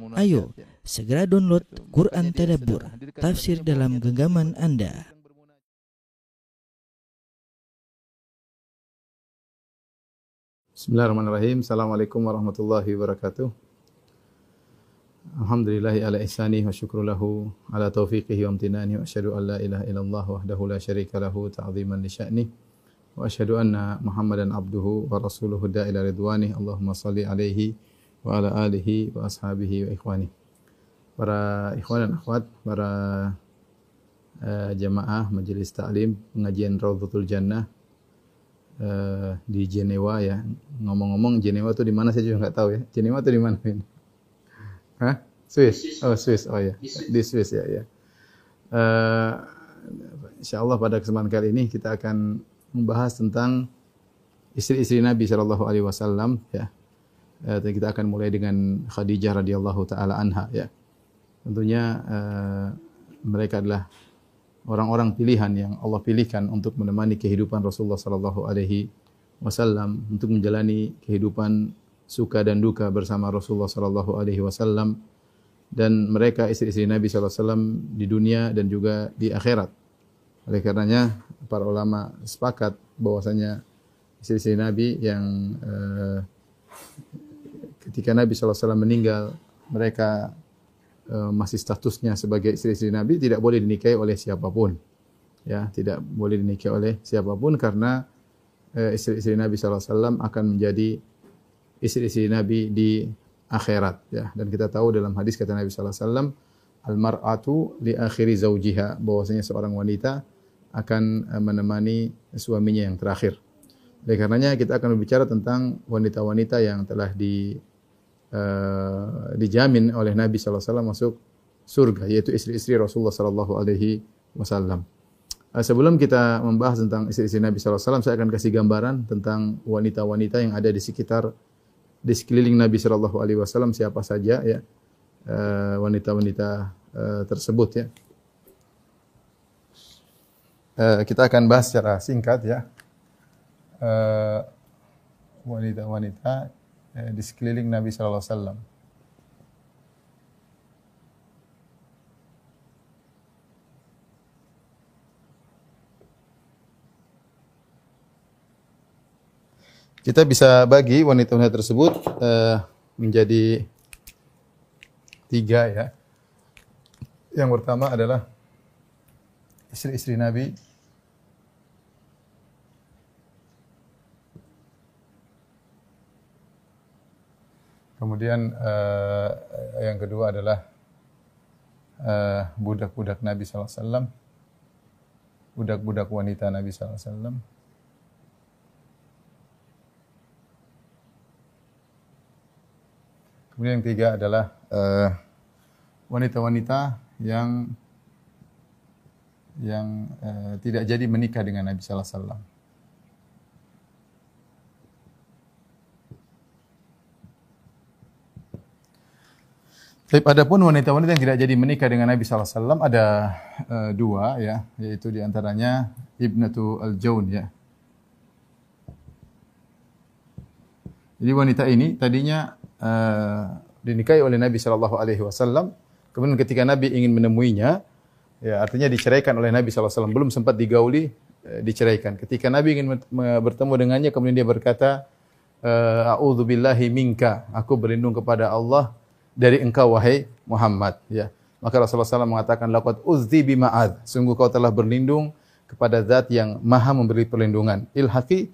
Ayo, segera download Quran Tadabbur, tafsir dalam genggaman Anda. Bismillahirrahmanirrahim. Assalamualaikum warahmatullahi wabarakatuh. Alhamdulillahi ala ihsani wa syukru lahu ala taufiqihi wa amtinani wa asyhadu an la ilaha illallah wahdahu la syarika lahu ta'ziman li sya'ni wa asyhadu anna Muhammadan abduhu wa rasuluhu da'ila ridwani. Allahumma salli alaihi wa ala alihi wa ashabihi wa ikhwani. Para ikhwan dan akhwat, para uh, jamaah majelis taklim pengajian Raudhatul Jannah uh, di Jenewa ya. Ngomong-ngomong Jenewa itu di mana saya juga nggak tahu ya. Jenewa itu di mana? Hah? Swiss. Oh, Swiss. Oh ya. Di Swiss ya, ya. Uh, insyaallah pada kesempatan kali ini kita akan membahas tentang istri-istri Nabi Shallallahu alaihi wasallam ya uh, kita akan mulai dengan Khadijah radhiyallahu taala anha ya. Tentunya uh, mereka adalah orang-orang pilihan yang Allah pilihkan untuk menemani kehidupan Rasulullah sallallahu alaihi wasallam untuk menjalani kehidupan suka dan duka bersama Rasulullah sallallahu alaihi wasallam dan mereka istri-istri Nabi sallallahu alaihi wasallam di dunia dan juga di akhirat. Oleh karenanya para ulama sepakat bahwasanya istri-istri Nabi yang uh, ketika Nabi SAW meninggal, mereka uh, masih statusnya sebagai istri-istri Nabi tidak boleh dinikahi oleh siapa pun. Ya, tidak boleh dinikahi oleh siapa pun karena uh, istri-istri Nabi SAW akan menjadi istri-istri Nabi di akhirat. Ya, dan kita tahu dalam hadis kata Nabi SAW, al-mar'atu li akhiri zaujiha, bahwasanya seorang wanita akan menemani suaminya yang terakhir. Oleh karenanya kita akan berbicara tentang wanita-wanita yang telah di uh, dijamin oleh Nabi SAW masuk surga, yaitu istri-istri Rasulullah SAW. Uh, sebelum kita membahas tentang istri-istri Nabi SAW, saya akan kasih gambaran tentang wanita-wanita yang ada di sekitar di sekeliling Nabi Alaihi Wasallam siapa saja ya uh, wanita-wanita tersebut ya. Kita akan bahas secara singkat ya wanita-wanita uh, di sekeliling Nabi Shallallahu Alaihi Wasallam. Kita bisa bagi wanita-wanita tersebut uh, menjadi tiga ya. Yang pertama adalah istri-istri Nabi Kemudian uh, yang kedua adalah budak-budak uh, Nabi SAW. Budak-budak wanita Nabi SAW. Kemudian yang ketiga adalah wanita-wanita uh, yang yang uh, tidak jadi menikah dengan Nabi Sallallahu Alaihi Wasallam. Tapi adapun wanita-wanita yang tidak jadi menikah dengan Nabi wasallam ada uh, dua ya, yaitu di antaranya Ibnatu Al-Jaun ya. Jadi wanita ini tadinya uh, dinikahi oleh Nabi sallallahu alaihi wasallam, kemudian ketika Nabi ingin menemuinya, ya artinya diceraikan oleh Nabi sallallahu alaihi wasallam, belum sempat digauli, uh, diceraikan. Ketika Nabi ingin bertemu dengannya, kemudian dia berkata, "A'udzubillahi minka." Aku berlindung kepada Allah dari engkau wahai Muhammad ya. Maka Rasulullah SAW mengatakan laqad uzzi bima'ad sungguh kau telah berlindung kepada zat yang maha memberi perlindungan. Ilhaqi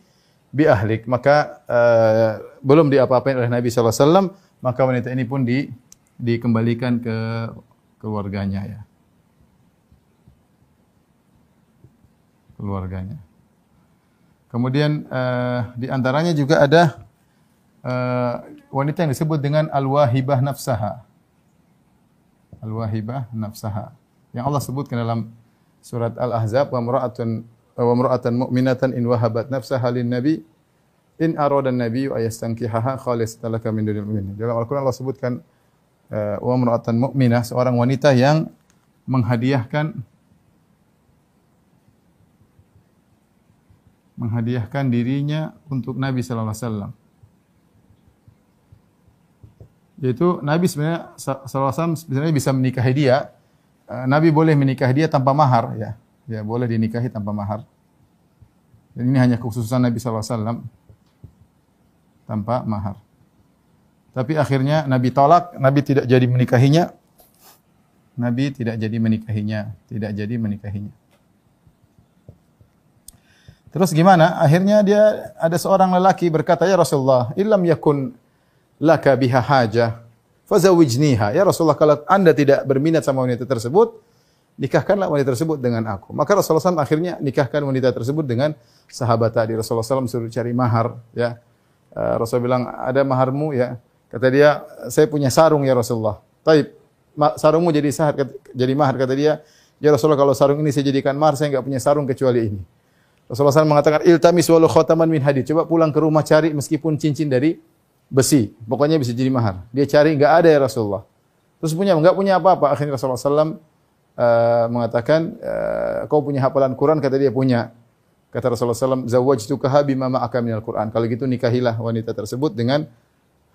bi ahlik. Maka uh, belum diapa-apain oleh Nabi SAW maka wanita ini pun di dikembalikan ke keluarganya ya. Keluarganya. Kemudian uh, di juga ada uh, wanita yang disebut dengan al-wahibah nafsaha. Al-wahibah nafsaha. Yang Allah sebutkan dalam surat Al-Ahzab wa mura'atun wa mura'atan mu'minatan in wahabat nafsaha lin nabi in arada an-nabi ayastankihaha khalisatan laka min dunil mu'minin. Dalam Al-Qur'an Allah sebutkan uh, wa mura'atan mu'minah seorang wanita yang menghadiahkan menghadiahkan dirinya untuk Nabi sallallahu alaihi wasallam Yaitu Nabi sebenarnya SAW sebenarnya bisa menikahi dia. Eh, Nabi boleh menikahi dia tanpa mahar ya. Ya, boleh dinikahi tanpa mahar. Dan ini hanya khususan Nabi SAW tanpa mahar. Tapi akhirnya Nabi tolak, Nabi tidak jadi menikahinya. Nabi tidak jadi menikahinya, tidak jadi menikahinya. Terus gimana? Akhirnya dia ada seorang lelaki berkata, "Ya Rasulullah, illam yakun laka biha haja, fazawijniha." Ya Rasulullah, kalau Anda tidak berminat sama wanita tersebut, nikahkanlah wanita tersebut dengan aku. Maka Rasulullah SAW akhirnya nikahkan wanita tersebut dengan sahabat tadi. Rasulullah SAW suruh cari mahar, ya. Uh, Rasul bilang, ada maharmu ya. Kata dia, saya punya sarung ya Rasulullah. Taib, sarungmu jadi sahar, jadi mahar. Kata dia, ya Rasulullah kalau sarung ini saya jadikan mahar, saya enggak punya sarung kecuali ini. Rasulullah SAW mengatakan, iltamis walau khotaman min hadid. Coba pulang ke rumah cari meskipun cincin dari besi. Pokoknya bisa jadi mahar. Dia cari, enggak ada ya Rasulullah. Terus punya, enggak punya apa-apa. Akhirnya Rasulullah SAW uh, mengatakan, uh, kau punya hafalan Quran? Kata dia punya. Kata Rasulullah SAW, zawajtukaha bima ma'aka minal Quran. Kalau gitu nikahilah wanita tersebut dengan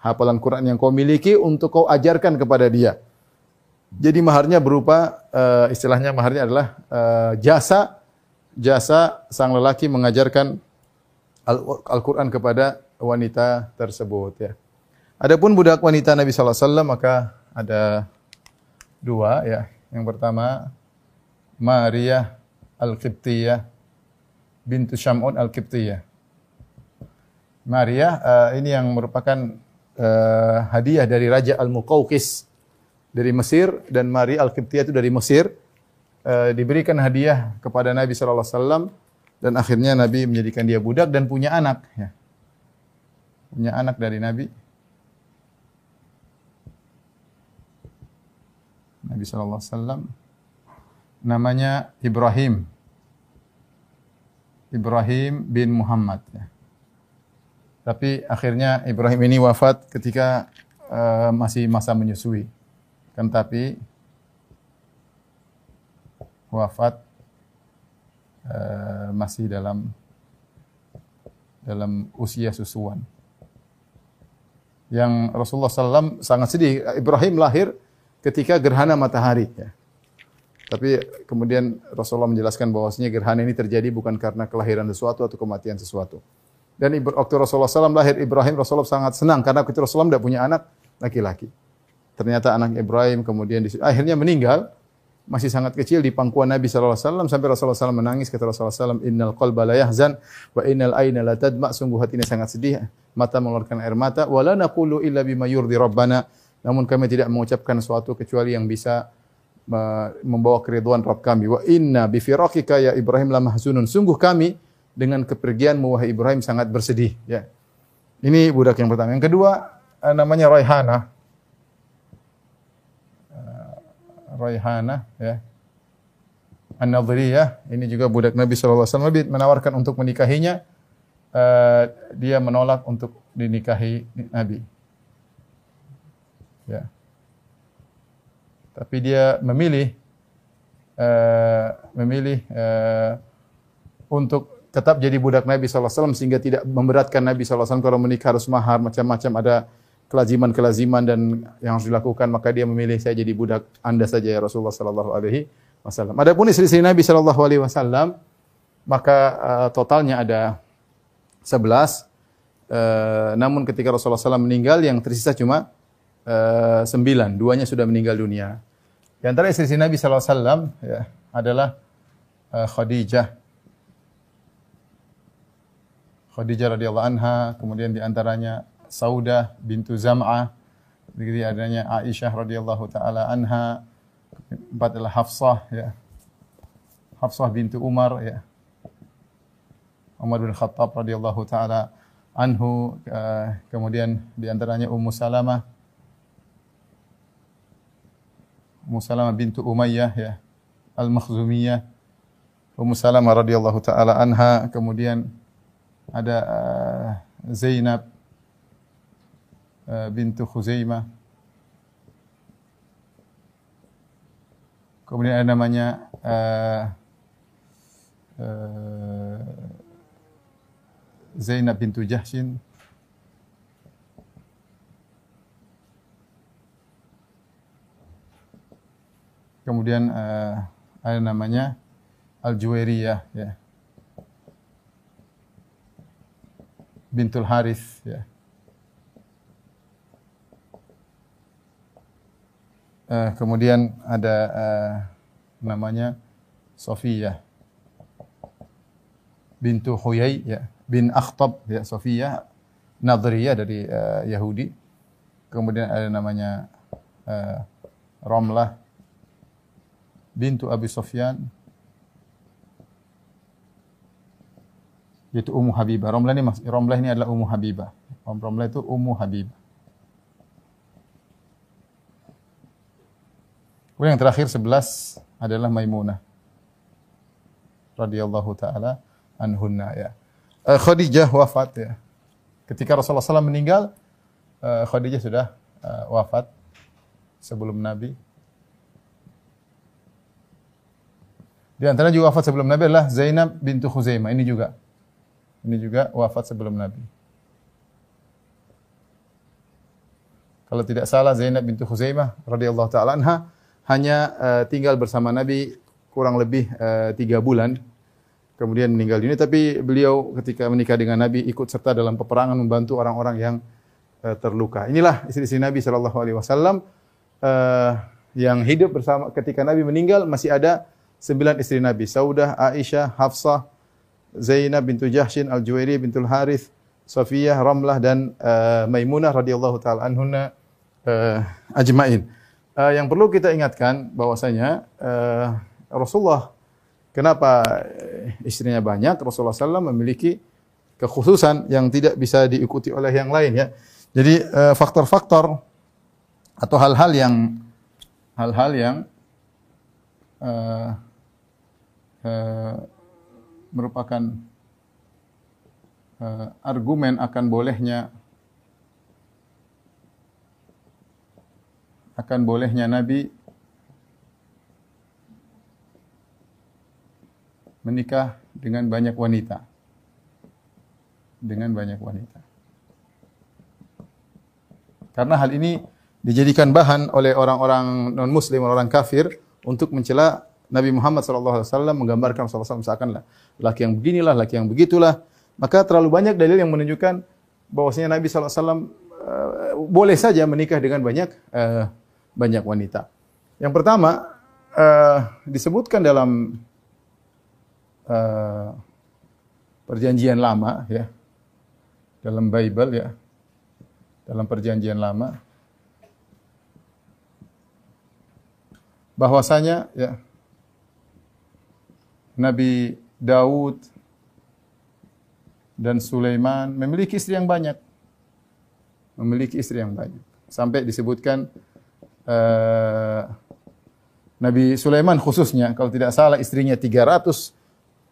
hafalan Quran yang kau miliki untuk kau ajarkan kepada dia. Jadi maharnya berupa, uh, istilahnya maharnya adalah uh, jasa jasa sang lelaki mengajarkan Al-Quran kepada wanita tersebut. Ya. Adapun budak wanita Nabi Sallallahu Alaihi Wasallam maka ada dua ya. Yang pertama Maria Al-Qibtiyah bintu Syamun Al-Qibtiyah. Maria uh, ini yang merupakan uh, hadiah dari Raja Al-Muqawqis dari Mesir dan Maria Al-Qibtiyah itu dari Mesir uh, diberikan hadiah kepada Nabi sallallahu alaihi wasallam dan akhirnya Nabi menjadikan dia budak dan punya anak ya. Punya anak dari Nabi. Nabi sallallahu alaihi wasallam namanya Ibrahim. Ibrahim bin Muhammad ya. Tapi akhirnya Ibrahim ini wafat ketika uh, masih masa menyusui. Kan tapi wafat uh, masih dalam dalam usia susuan. Yang Rasulullah SAW sangat sedih. Ibrahim lahir ketika gerhana matahari. Ya. Tapi kemudian Rasulullah menjelaskan bahwasanya gerhana ini terjadi bukan karena kelahiran sesuatu atau kematian sesuatu. Dan waktu Rasulullah SAW lahir Ibrahim, Rasulullah sangat senang karena ketika Rasulullah tidak punya anak laki-laki. Ternyata anak Ibrahim kemudian akhirnya meninggal masih sangat kecil di pangkuan Nabi sallallahu alaihi wasallam sampai Rasulullah SAW menangis kata Rasulullah SAW innal qalba la yahzan wa innal aina la tadma. Sungguh hati ini sangat sedih mata mengeluarkan air mata. Wala naqulu illa bima yurdi rabbana. Namun kami tidak mengucapkan sesuatu kecuali yang bisa membawa keriduan Rabb kami. Wa inna bi firaqika ya Ibrahim la mahzunun. Sungguh kami dengan kepergianmu wahai Ibrahim sangat bersedih ya. Ini budak yang pertama. Yang kedua eh, namanya Raihana Raihana ya. An-Nadhriyah ini juga budak Nabi sallallahu alaihi wasallam menawarkan untuk menikahinya uh, dia menolak untuk dinikahi Nabi. Ya. Tapi dia memilih uh, memilih uh, untuk tetap jadi budak Nabi wasallam sehingga tidak memberatkan Nabi wasallam kalau menikah harus mahar macam-macam ada kelaziman-kelaziman dan yang harus dilakukan maka dia memilih saya jadi budak Anda saja ya Rasulullah sallallahu alaihi wasallam. Adapun istri-istri Nabi sallallahu alaihi wasallam maka uh, totalnya ada 11 uh, namun ketika Rasulullah SAW meninggal yang tersisa cuma uh, 9, duanya sudah meninggal dunia. Di antara istri-istri Nabi sallallahu alaihi wasallam ya adalah uh, Khadijah Khadijah radhiyallahu anha, kemudian di antaranya Saudah bintu Zam'ah, begitu adanya Aisyah radhiyallahu taala anha, empat adalah Hafsah ya. Hafsah bintu Umar ya. Umar bin Khattab radhiyallahu taala anhu kemudian di antaranya Ummu Salamah. Ummu Salamah bintu Umayyah ya. Al-Makhzumiyah. Ummu Salamah radhiyallahu taala anha. Kemudian ada uh, Zainab bintu Khuzaimah. Kemudian ada namanya uh, uh, Zainab bintu Jahshin. Kemudian uh, ada namanya al ya. Bintul Haris ya. Uh, kemudian ada uh, namanya Sofia bintu Huyai ya bin Akhtab ya Sofia Nadriyah dari uh, Yahudi. Kemudian ada namanya uh, Romlah bintu Abi Sofyan yaitu Ummu Habibah. Romlah ini Romlah ini adalah Ummu Habibah. Romlah itu Ummu Habibah. Kemudian yang terakhir sebelas adalah Maimunah radhiyallahu taala anhunna ya. Uh, Khadijah wafat ya. Ketika Rasulullah SAW meninggal, uh, Khadijah sudah uh, wafat sebelum Nabi. Di antara juga wafat sebelum Nabi adalah Zainab bintu Khuzaimah. Ini juga. Ini juga wafat sebelum Nabi. Kalau tidak salah Zainab bintu Khuzaimah radhiyallahu taala anha hanya uh, tinggal bersama Nabi kurang lebih uh, tiga bulan kemudian meninggal dunia tapi beliau ketika menikah dengan Nabi ikut serta dalam peperangan membantu orang-orang yang uh, terluka. Inilah istri-istri Nabi sallallahu alaihi yang hidup bersama ketika Nabi meninggal masih ada sembilan istri Nabi, Saudah, Aisyah, Hafsah, Zainab bintu Jahshin, Al-Juwairi bintul Harith, Safiyah, Ramlah dan uh, Maimunah radhiyallahu taala anhunna uh, ajmain. Uh, yang perlu kita ingatkan bahwasanya uh, Rasulullah Kenapa eh, istrinya banyak? Rasulullah SAW memiliki kekhususan yang tidak bisa diikuti oleh yang lain ya. Jadi faktor-faktor atau hal-hal yang hal-hal yang uh, uh, merupakan uh, argumen akan bolehnya akan bolehnya Nabi menikah dengan banyak wanita. Dengan banyak wanita. Karena hal ini dijadikan bahan oleh orang-orang non-muslim, orang-orang kafir untuk mencela Nabi Muhammad SAW menggambarkan SAW seakan laki yang beginilah, laki yang begitulah. Maka terlalu banyak dalil yang menunjukkan bahwasanya Nabi SAW eh, boleh saja menikah dengan banyak uh, banyak wanita. Yang pertama uh, disebutkan dalam uh, perjanjian lama ya dalam Bible ya dalam perjanjian lama bahwasanya ya Nabi Daud dan Sulaiman memiliki istri yang banyak memiliki istri yang banyak sampai disebutkan uh, Nabi Sulaiman khususnya kalau tidak salah istrinya 300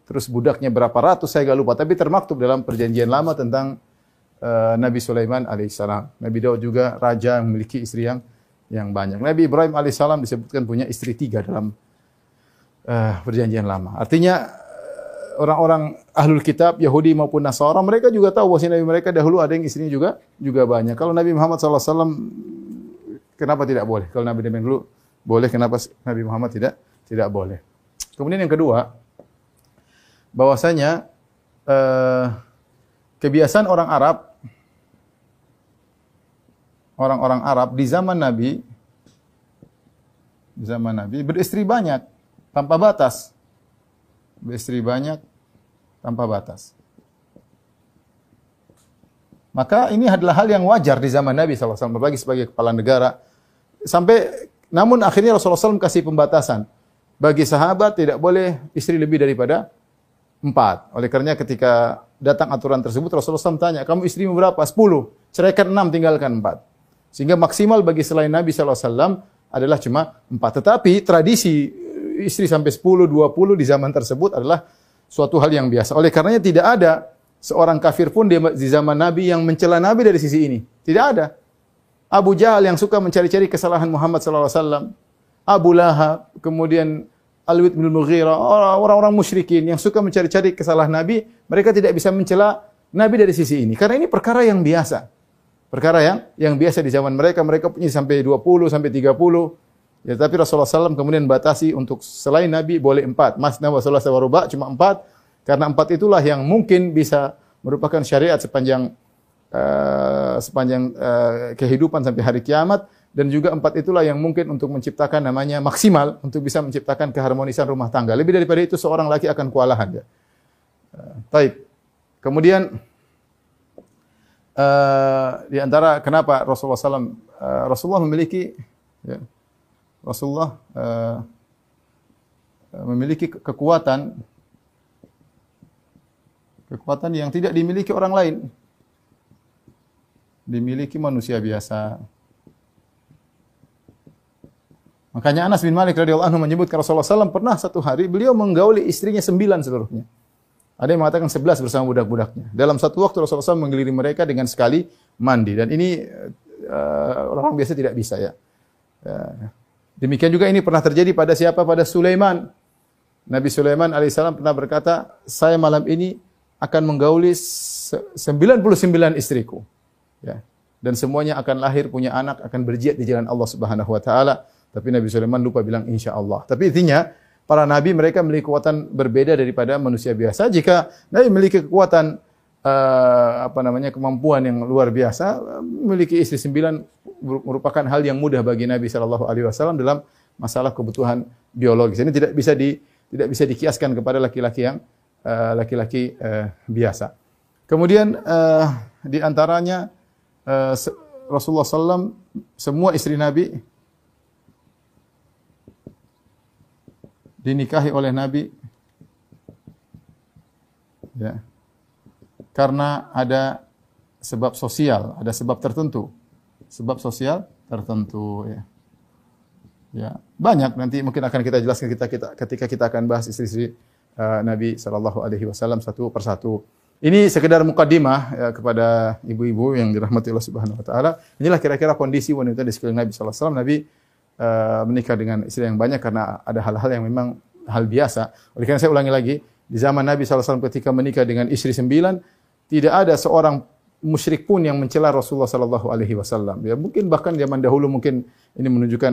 terus budaknya berapa ratus saya gak lupa tapi termaktub dalam perjanjian lama tentang uh, Nabi Sulaiman alaihissalam. Nabi Daud juga raja yang memiliki istri yang yang banyak. Nabi Ibrahim alaihissalam disebutkan punya istri tiga dalam uh, perjanjian lama. Artinya eh, orang-orang ahlul kitab Yahudi maupun Nasara mereka juga tahu bahwa Nabi mereka dahulu ada yang istrinya juga juga banyak. Kalau Nabi Muhammad SAW kenapa tidak boleh? Kalau Nabi dulu boleh, kenapa Nabi Muhammad tidak tidak boleh? Kemudian yang kedua, bahwasanya eh, kebiasaan orang Arab orang-orang Arab di zaman Nabi di zaman Nabi beristri banyak tanpa batas. Beristri banyak tanpa batas. Maka ini adalah hal yang wajar di zaman Nabi SAW, berbagi sebagai kepala negara. Sampai, namun akhirnya Rasulullah SAW kasih pembatasan. Bagi sahabat tidak boleh istri lebih daripada empat. Oleh karenanya ketika datang aturan tersebut Rasulullah SAW tanya, kamu istrimu berapa? Sepuluh. Ceraikan enam, tinggalkan empat. Sehingga maksimal bagi selain Nabi SAW adalah cuma empat. Tetapi tradisi istri sampai sepuluh, dua puluh di zaman tersebut adalah suatu hal yang biasa. Oleh karenanya tidak ada seorang kafir pun di zaman Nabi yang mencela Nabi dari sisi ini. Tidak ada. Abu Jahal yang suka mencari-cari kesalahan Muhammad SAW. Abu Lahab, kemudian Al-Walid bin Mughirah, orang-orang musyrikin yang suka mencari-cari kesalahan Nabi, mereka tidak bisa mencela Nabi dari sisi ini. Karena ini perkara yang biasa. Perkara yang yang biasa di zaman mereka, mereka punya sampai 20, sampai 30 Ya, tapi Rasulullah SAW kemudian batasi untuk selain Nabi boleh empat. Mas Nabi Rasulullah SAW cuma empat. Karena empat itulah yang mungkin bisa merupakan syariat sepanjang uh, sepanjang uh, kehidupan sampai hari kiamat dan juga empat itulah yang mungkin untuk menciptakan namanya maksimal untuk bisa menciptakan keharmonisan rumah tangga. Lebih daripada itu seorang laki akan kewalahan ya. Uh, taib. Kemudian uh, di antara kenapa Rasulullah SAW uh, Rasulullah memiliki ya, Rasulullah uh, memiliki kekuatan kekuatan yang tidak dimiliki orang lain. Dimiliki manusia biasa. Makanya Anas bin Malik radhiyallahu anhu menyebutkan Rasulullah SAW pernah satu hari beliau menggauli istrinya sembilan seluruhnya. Ada yang mengatakan sebelas bersama budak-budaknya. Dalam satu waktu Rasulullah SAW mengelilingi mereka dengan sekali mandi. Dan ini uh, orang biasa tidak bisa ya. Uh, demikian juga ini pernah terjadi pada siapa? Pada Sulaiman. Nabi Sulaiman alaihissalam pernah berkata, saya malam ini akan menggauli 99 istriku. Ya. Dan semuanya akan lahir punya anak, akan berjihad di jalan Allah Subhanahu wa taala. Tapi Nabi Sulaiman lupa bilang insya Allah. Tapi intinya para nabi mereka memiliki kekuatan berbeda daripada manusia biasa. Jika Nabi memiliki kekuatan uh, apa namanya kemampuan yang luar biasa, memiliki istri sembilan merupakan hal yang mudah bagi Nabi Shallallahu Alaihi Wasallam dalam masalah kebutuhan biologis. Ini tidak bisa di tidak bisa dikiaskan kepada laki-laki yang laki-laki uh, biasa. Kemudian uh, di antaranya uh, Rasulullah SAW semua istri Nabi dinikahi oleh Nabi ya karena ada sebab sosial, ada sebab tertentu. Sebab sosial tertentu ya. Ya, banyak nanti mungkin akan kita jelaskan kita, kita ketika kita akan bahas istri-istri uh, Nabi sallallahu alaihi wasallam satu persatu. Ini sekedar mukadimah ya, kepada ibu-ibu yang dirahmati Allah Subhanahu wa taala. Inilah kira-kira kondisi wanita di sekeliling Nabi sallallahu alaihi wasallam. Nabi uh, menikah dengan istri yang banyak karena ada hal-hal yang memang hal biasa. Oleh karena saya ulangi lagi, di zaman Nabi wasallam ketika menikah dengan istri sembilan, tidak ada seorang musyrik pun yang mencela Rasulullah sallallahu alaihi wasallam. Ya mungkin bahkan zaman dahulu mungkin ini menunjukkan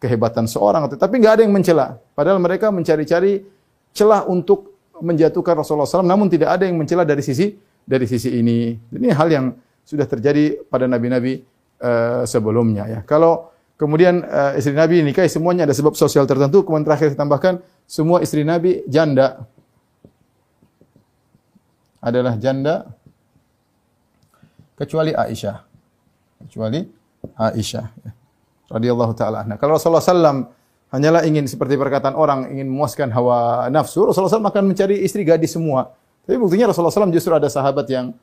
kehebatan seorang tapi nggak ada yang mencela. Padahal mereka mencari-cari celah untuk menjatuhkan Rasulullah SAW, namun tidak ada yang mencela dari sisi dari sisi ini. Ini hal yang sudah terjadi pada nabi-nabi uh, sebelumnya ya. Kalau kemudian uh, istri Nabi nikahi semuanya ada sebab sosial tertentu, kemudian terakhir saya tambahkan semua istri Nabi janda adalah janda kecuali Aisyah. Kecuali Aisyah ya. radhiyallahu taala anha. Kalau Rasulullah sallam hanyalah ingin seperti perkataan orang ingin memuaskan hawa nafsu, Rasulullah SAW akan mencari istri gadis semua. Tapi buktinya Rasulullah SAW justru ada sahabat yang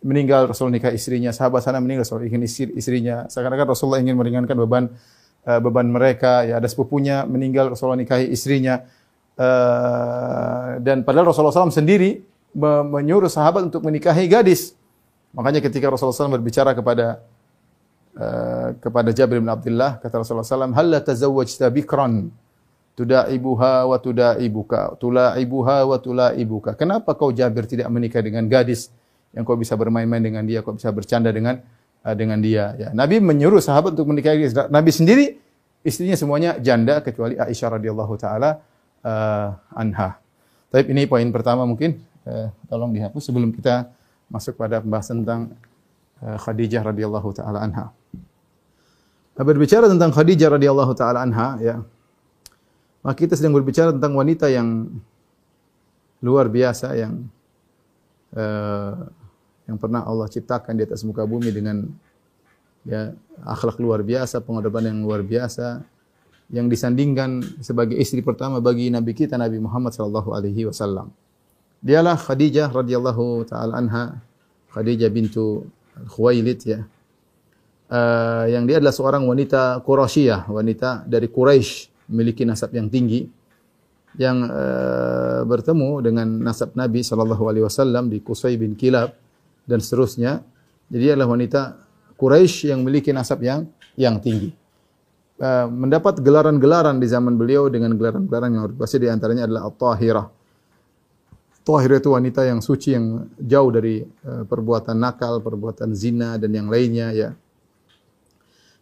meninggal Rasul nikah istrinya, sahabat sana meninggal Rasul ingin istri, istrinya. Seakan-akan Rasulullah ingin meringankan beban uh, beban mereka. Ya ada sepupunya meninggal Rasulullah nikahi istrinya. Uh, dan padahal Rasulullah SAW sendiri menyuruh sahabat untuk menikahi gadis. Makanya ketika Rasulullah SAW berbicara kepada Eh, kepada Jabir bin Abdullah kata Rasulullah SAW hal la tazawwajta bikran? Tudaibuha wa tudaibuka tulaibuha wa tulaibuka. Kenapa kau Jabir tidak menikah dengan gadis yang kau bisa bermain-main dengan dia kau bisa bercanda dengan uh, dengan dia? Ya Nabi menyuruh sahabat untuk menikahi Nabi sendiri istrinya semuanya janda kecuali Aisyah radhiyallahu taala uh, anha. Tapi ini poin pertama mungkin uh, tolong dihapus sebelum kita masuk pada pembahasan tentang Khadijah radhiyallahu taala anha berbicara tentang Khadijah radhiyallahu taala anha ya. Maka kita sedang berbicara tentang wanita yang luar biasa yang uh, yang pernah Allah ciptakan di atas muka bumi dengan ya akhlak luar biasa, pengorbanan yang luar biasa yang disandingkan sebagai istri pertama bagi nabi kita Nabi Muhammad sallallahu alaihi wasallam. Dialah Khadijah radhiyallahu taala anha, Khadijah bintu Khuwailid ya uh, yang dia adalah seorang wanita Quraisyah, wanita dari Quraisy, memiliki nasab yang tinggi yang uh, bertemu dengan nasab Nabi sallallahu alaihi wasallam di Qusay bin Kilab dan seterusnya. Jadi adalah wanita Quraisy yang memiliki nasab yang yang tinggi. Uh, mendapat gelaran-gelaran di zaman beliau dengan gelaran-gelaran yang berbahasa di antaranya adalah At-Tahirah. Tahirah itu wanita yang suci yang jauh dari uh, perbuatan nakal, perbuatan zina dan yang lainnya ya.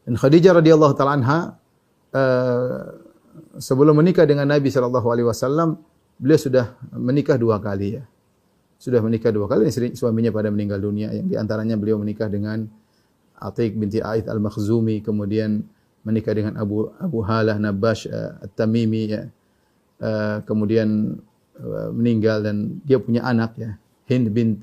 Dan Khadijah radhiyallahu taala anha uh, sebelum menikah dengan Nabi Shallallahu Alaihi Wasallam, beliau sudah menikah dua kali ya. Sudah menikah dua kali, suaminya pada meninggal dunia. Yang di antaranya beliau menikah dengan Atiq binti Aid al-Makhzumi, kemudian menikah dengan Abu Abu Halah Nabash uh, At-Tamimi ya. Uh, kemudian meninggal dan dia punya anak ya. Hind bin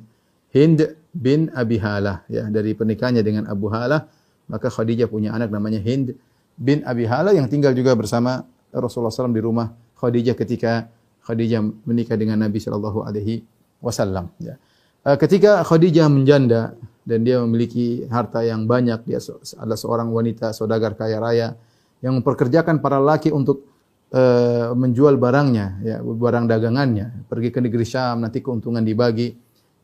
Hind bin Abi Halah ya dari pernikahannya dengan Abu Halah maka Khadijah punya anak namanya Hind bin Abi Halah yang tinggal juga bersama Rasulullah SAW di rumah Khadijah ketika Khadijah menikah dengan Nabi Shallallahu Alaihi Wasallam. Ya. Ketika Khadijah menjanda dan dia memiliki harta yang banyak, dia adalah seorang wanita saudagar kaya raya yang memperkerjakan para laki untuk uh, menjual barangnya, ya, barang dagangannya, pergi ke negeri Syam, nanti keuntungan dibagi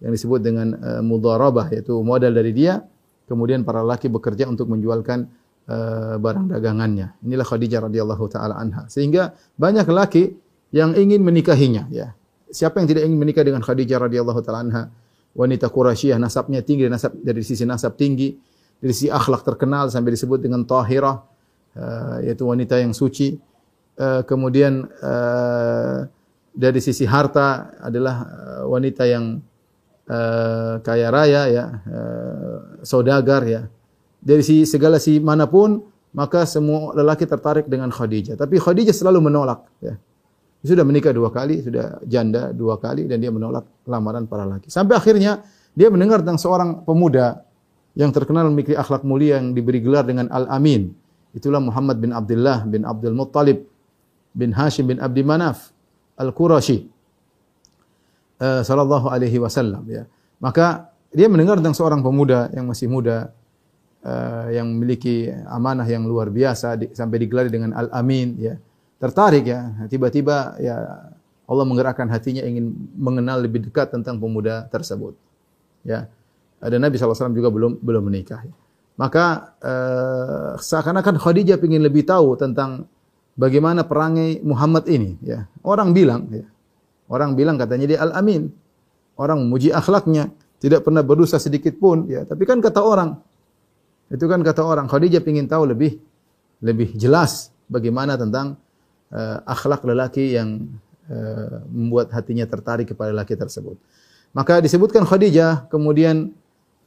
yang disebut dengan uh, mudharabah yaitu modal dari dia, kemudian para laki bekerja untuk menjualkan uh, barang dagangannya. Inilah Khadijah radhiyallahu taala anha. Sehingga banyak laki yang ingin menikahinya, ya. Siapa yang tidak ingin menikah dengan Khadijah radhiyallahu taala anha? Wanita Quraisyah nasabnya tinggi, nasab dari sisi nasab tinggi, dari sisi akhlak terkenal sampai disebut dengan tahirah, uh, yaitu wanita yang suci. Uh, kemudian uh, dari sisi harta adalah wanita yang uh, kaya raya ya, uh, saudagar ya. Dari si segala si mana pun maka semua lelaki tertarik dengan Khadijah. Tapi Khadijah selalu menolak ya. Dia sudah menikah dua kali, sudah janda dua kali dan dia menolak lamaran para laki. Sampai akhirnya dia mendengar tentang seorang pemuda yang terkenal memiliki akhlak mulia yang diberi gelar dengan Al-Amin. Itulah Muhammad bin Abdullah bin Abdul Muttalib bin Hashim bin Abdi Manaf Al-Qurashi. Uh, sallallahu alaihi wasallam ya. Maka dia mendengar tentang seorang pemuda yang masih muda uh, yang memiliki amanah yang luar biasa di, sampai digelari dengan Al-Amin ya tertarik ya. Tiba-tiba ya Allah menggerakkan hatinya ingin mengenal lebih dekat tentang pemuda tersebut. Ya. Dan Nabi SAW juga belum belum menikah. Maka eh, seakan-akan Khadijah ingin lebih tahu tentang bagaimana perangai Muhammad ini. Ya. Orang bilang, ya. Orang bilang katanya dia Al-Amin. Orang memuji akhlaknya, tidak pernah berdosa sedikit pun. Ya. Tapi kan kata orang, itu kan kata orang, Khadijah ingin tahu lebih lebih jelas bagaimana tentang uh, akhlak lelaki yang uh, membuat hatinya tertarik kepada lelaki tersebut. Maka disebutkan Khadijah kemudian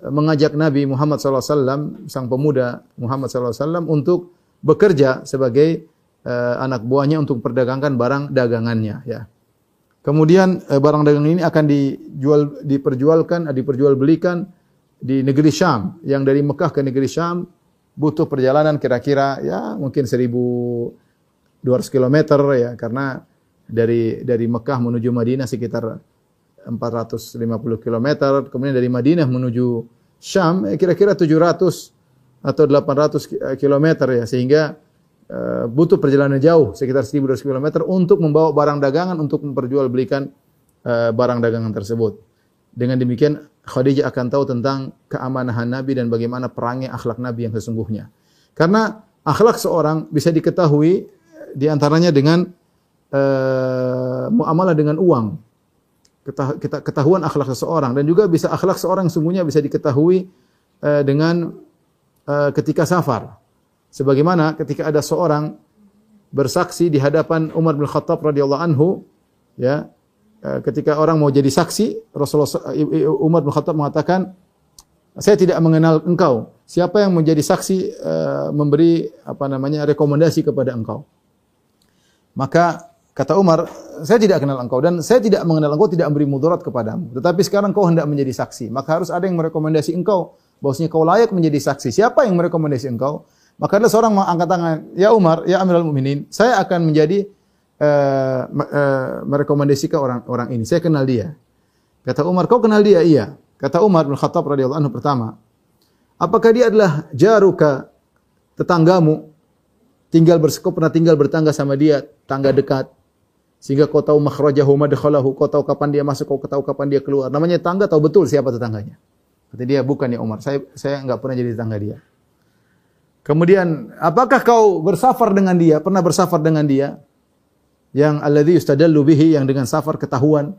uh, mengajak Nabi Muhammad SAW, sang pemuda Muhammad SAW untuk bekerja sebagai uh, anak buahnya untuk perdagangkan barang dagangannya. Ya. Kemudian uh, barang dagangan ini akan dijual, diperjualkan, diperjualbelikan di negeri Syam. Yang dari Mekah ke negeri Syam butuh perjalanan kira-kira ya mungkin seribu 200 km ya karena dari dari Mekah menuju Madinah sekitar 450 km, kemudian dari Madinah menuju Syam eh, kira-kira 700 atau 800 km ya sehingga butuh perjalanan jauh sekitar 1200 km untuk membawa barang dagangan untuk memperjualbelikan uh, barang dagangan tersebut. Dengan demikian Khadijah akan tahu tentang keamanan Nabi dan bagaimana perangnya akhlak Nabi yang sesungguhnya. Karena akhlak seorang bisa diketahui di antaranya dengan uh, muamalah dengan uang. Ketah, ketahuan akhlak seseorang dan juga bisa akhlak seorang sungguhnya bisa diketahui uh, dengan uh, ketika safar. Sebagaimana ketika ada seorang bersaksi di hadapan Umar bin Khattab radhiyallahu anhu ya ketika orang mau jadi saksi Rasulullah Umar bin Khattab mengatakan saya tidak mengenal engkau siapa yang menjadi saksi uh, memberi apa namanya rekomendasi kepada engkau maka kata Umar, saya tidak kenal engkau dan saya tidak mengenal engkau tidak memberi mudarat kepadamu. Tetapi sekarang kau hendak menjadi saksi, maka harus ada yang merekomendasi engkau bahwasanya kau layak menjadi saksi. Siapa yang merekomendasi engkau? Maka ada seorang mengangkat tangan, "Ya Umar, ya Amirul Mukminin, saya akan menjadi uh, uh, merekomendasikan orang orang ini. Saya kenal dia." Kata Umar, "Kau kenal dia?" Iya. Kata Umar bin Khattab radhiyallahu anhu pertama, "Apakah dia adalah jaruka tetanggamu tinggal bersekop pernah tinggal bertangga sama dia, tangga dekat. Sehingga kau tahu makhrajahu madkhalahu, kau tahu kapan dia masuk, kau tahu kapan dia keluar. Namanya tangga tahu betul siapa tetangganya. Kata dia, bukan ya Umar, saya saya enggak pernah jadi tetangga dia. Kemudian, apakah kau bersafar dengan dia? Pernah bersafar dengan dia? Yang alladhi yustadallu bihi, yang dengan safar ketahuan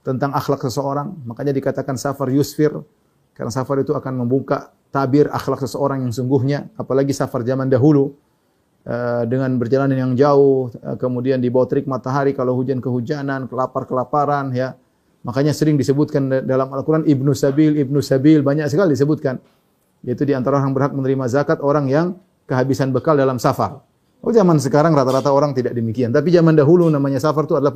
tentang akhlak seseorang. Makanya dikatakan safar yusfir. Karena safar itu akan membuka tabir akhlak seseorang yang sungguhnya. Apalagi safar zaman dahulu uh, dengan berjalan yang jauh, uh, kemudian di bawah terik matahari kalau hujan kehujanan, kelapar kelaparan ya. Makanya sering disebutkan dalam Al-Qur'an Ibnu Sabil, Ibnu Sabil banyak sekali disebutkan. Yaitu di antara orang berhak menerima zakat orang yang kehabisan bekal dalam safar. Oh zaman sekarang rata-rata orang tidak demikian. Tapi zaman dahulu namanya safar itu adalah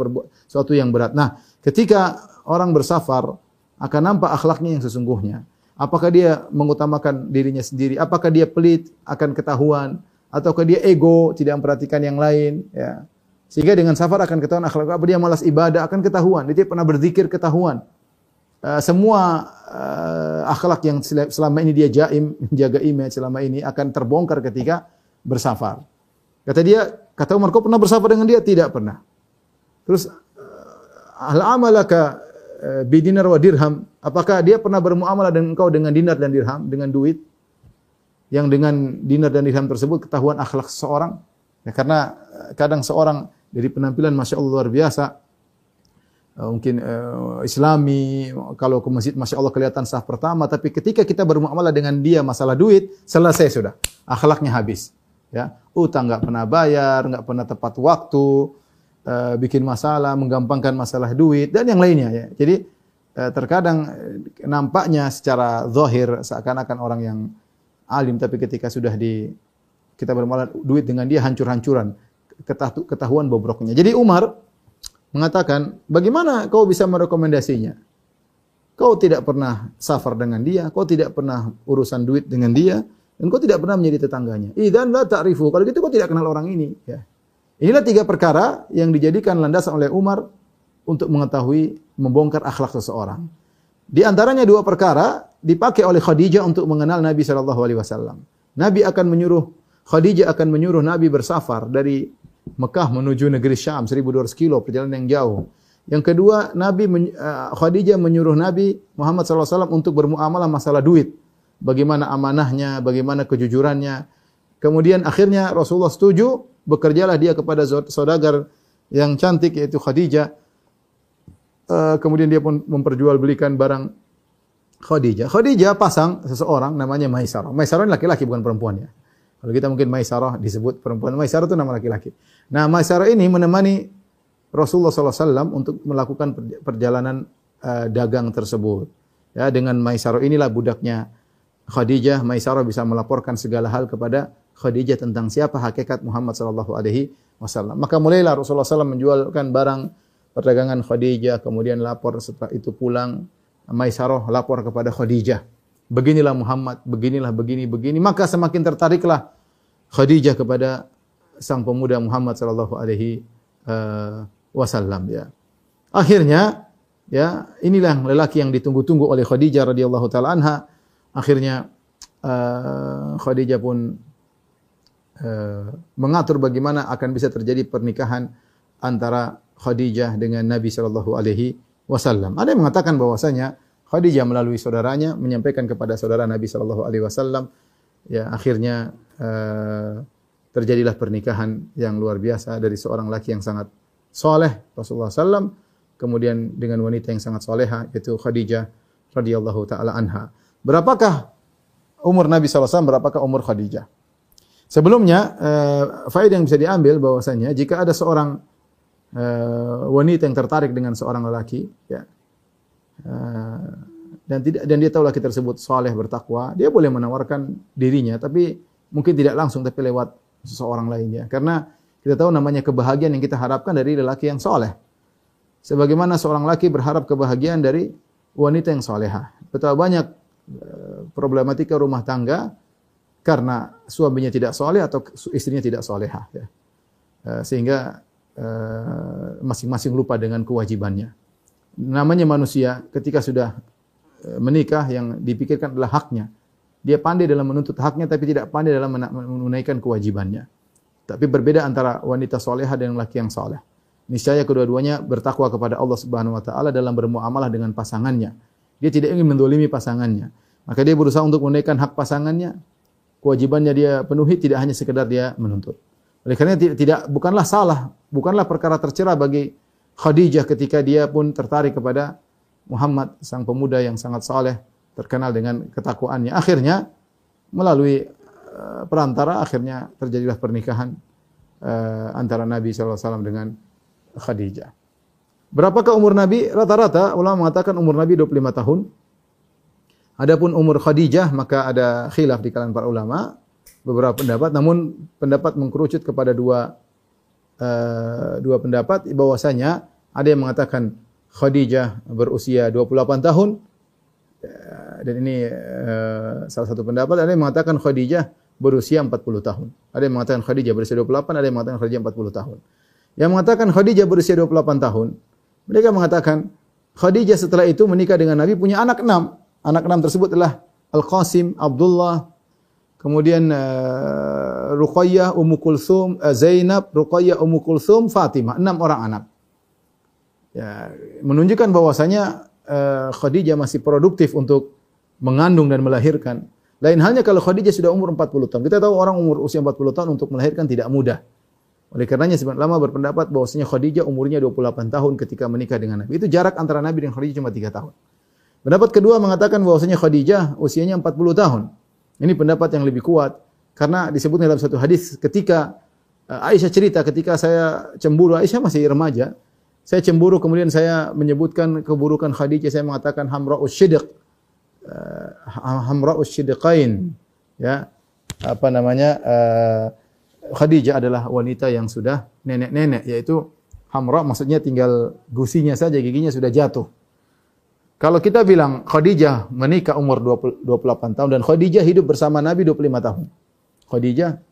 sesuatu yang berat. Nah, ketika orang bersafar akan nampak akhlaknya yang sesungguhnya. Apakah dia mengutamakan dirinya sendiri? Apakah dia pelit akan ketahuan? Ataukah dia ego tidak memperhatikan yang lain? Ya. Sehingga dengan safar akan ketahuan akhlak apa dia malas ibadah akan ketahuan. Dia pernah berzikir ketahuan. Uh, semua uh, akhlak yang selama ini dia jaim, jaga image selama ini akan terbongkar ketika bersafar. Kata dia, kata Umar, kau pernah bersafar dengan dia? Tidak pernah. Terus, hal amalaka bidinar wa dirham? Apakah dia pernah bermuamalah dengan engkau dengan dinar dan dirham, dengan duit? Yang dengan dinar dan dirham tersebut ketahuan akhlak seseorang? Ya, karena kadang seorang dari penampilan Masya Allah luar biasa. Uh, mungkin uh, Islami, kalau ke masjid Masya Allah kelihatan sah pertama, tapi ketika kita bermuamalah dengan dia masalah duit, selesai sudah. Akhlaknya habis. Ya, utang nggak pernah bayar, nggak pernah tepat waktu, uh, bikin masalah, menggampangkan masalah duit dan yang lainnya. Ya. Jadi uh, terkadang nampaknya secara zahir seakan-akan orang yang alim, tapi ketika sudah di kita bermuamalah duit dengan dia hancur-hancuran ketahuan bobroknya. Jadi Umar mengatakan, bagaimana kau bisa merekomendasinya? Kau tidak pernah safar dengan dia, kau tidak pernah urusan duit dengan dia, dan kau tidak pernah menjadi tetangganya. Idan la ta'rifu. Kalau gitu kau tidak kenal orang ini. Ya. Inilah tiga perkara yang dijadikan landasan oleh Umar untuk mengetahui membongkar akhlak seseorang. Di antaranya dua perkara dipakai oleh Khadijah untuk mengenal Nabi Shallallahu Alaihi Wasallam. Nabi akan menyuruh Khadijah akan menyuruh Nabi bersafar dari Mekah menuju negeri Syam 1200 kilo perjalanan yang jauh. Yang kedua, Nabi uh, Khadijah menyuruh Nabi Muhammad SAW untuk bermuamalah masalah duit. Bagaimana amanahnya, bagaimana kejujurannya. Kemudian akhirnya Rasulullah setuju, bekerjalah dia kepada saudagar yang cantik yaitu Khadijah. Uh, kemudian dia pun memperjualbelikan barang Khadijah. Khadijah pasang seseorang namanya Maisarah. Maisarah ini laki-laki bukan perempuan ya. Kalau kita mungkin Maisarah disebut perempuan. Maisarah itu nama laki-laki. Nah, Maisarah ini menemani Rasulullah SAW untuk melakukan perjalanan uh, dagang tersebut. Ya, dengan Maisarah inilah budaknya Khadijah. Maisarah bisa melaporkan segala hal kepada Khadijah tentang siapa hakikat Muhammad sallallahu alaihi wasallam. Maka mulailah Rasulullah SAW menjualkan barang perdagangan Khadijah, kemudian lapor setelah itu pulang Maisarah lapor kepada Khadijah beginilah Muhammad, beginilah begini begini, maka semakin tertariklah Khadijah kepada sang pemuda Muhammad sallallahu alaihi uh, wasallam ya. Akhirnya ya inilah lelaki yang ditunggu-tunggu oleh Khadijah radhiyallahu taala anha. Akhirnya uh, Khadijah pun uh, mengatur bagaimana akan bisa terjadi pernikahan antara Khadijah dengan Nabi sallallahu alaihi wasallam. Ada yang mengatakan bahwasanya Khadijah melalui saudaranya menyampaikan kepada saudara Nabi sallallahu alaihi wasallam ya akhirnya uh, terjadilah pernikahan yang luar biasa dari seorang laki yang sangat soleh Rasulullah sallam kemudian dengan wanita yang sangat soleha yaitu Khadijah radhiyallahu taala anha. Berapakah umur Nabi SAW, berapakah umur Khadijah? Sebelumnya, uh, faedah yang bisa diambil bahwasanya jika ada seorang uh, wanita yang tertarik dengan seorang lelaki, ya, Eh, dan tidak dan dia tahu laki tersebut saleh bertakwa, dia boleh menawarkan dirinya tapi mungkin tidak langsung tapi lewat seseorang lainnya. Karena kita tahu namanya kebahagiaan yang kita harapkan dari lelaki yang soleh. Sebagaimana seorang laki berharap kebahagiaan dari wanita yang soleha. Betapa banyak eh, problematika rumah tangga karena suaminya tidak soleh atau istrinya tidak soleha. Ya. Eh, sehingga masing-masing lupa dengan kewajibannya namanya manusia ketika sudah e, menikah yang dipikirkan adalah haknya. Dia pandai dalam menuntut haknya tapi tidak pandai dalam menunaikan kewajibannya. Tapi berbeda antara wanita soleha dan laki yang soleh. Niscaya kedua-duanya bertakwa kepada Allah Subhanahu wa taala dalam bermuamalah dengan pasangannya. Dia tidak ingin mendolimi pasangannya. Maka dia berusaha untuk menunaikan hak pasangannya. Kewajibannya dia penuhi tidak hanya sekedar dia menuntut. Oleh karena tidak bukanlah salah, bukanlah perkara tercela bagi Khadijah ketika dia pun tertarik kepada Muhammad sang pemuda yang sangat saleh terkenal dengan ketakwaannya. Akhirnya melalui uh, perantara akhirnya terjadilah pernikahan uh, antara Nabi SAW dengan Khadijah. Berapakah umur Nabi? Rata-rata ulama mengatakan umur Nabi 25 tahun. Adapun umur Khadijah maka ada khilaf di kalangan para ulama, beberapa pendapat, namun pendapat mengkerucut kepada dua uh, dua pendapat bahwasanya ada yang mengatakan Khadijah berusia 28 tahun uh, dan ini uh, salah satu pendapat ada yang mengatakan Khadijah berusia 40 tahun. Ada yang mengatakan Khadijah berusia 28, ada yang mengatakan Khadijah 40 tahun. Yang mengatakan Khadijah berusia 28 tahun, mereka mengatakan Khadijah setelah itu menikah dengan Nabi punya anak enam. Anak enam tersebut adalah Al-Qasim, Abdullah, kemudian uh, Ruqayyah, Ummu Kulthum, uh, Zainab, Ruqayyah, Ummu Kulthum, Fatimah. Enam orang anak. Ya, menunjukkan bahwasanya uh, Khadijah masih produktif untuk mengandung dan melahirkan. Lain halnya kalau Khadijah sudah umur 40 tahun. Kita tahu orang umur usia 40 tahun untuk melahirkan tidak mudah. Oleh karenanya sebagian lama berpendapat bahwasanya Khadijah umurnya 28 tahun ketika menikah dengan Nabi. Itu jarak antara Nabi dan Khadijah cuma 3 tahun. Pendapat kedua mengatakan bahwasanya Khadijah usianya 40 tahun. Ini pendapat yang lebih kuat karena disebutnya dalam satu hadis ketika uh, Aisyah cerita ketika saya cemburu Aisyah masih remaja. Saya cemburu kemudian saya menyebutkan keburukan Khadijah saya mengatakan hamra'us sidq uh, hamra'us sidqain ya apa namanya uh, Khadijah adalah wanita yang sudah nenek-nenek yaitu Hamra maksudnya tinggal gusinya saja giginya sudah jatuh. Kalau kita bilang Khadijah menikah umur 20, 28 tahun dan Khadijah hidup bersama Nabi 25 tahun. Khadijah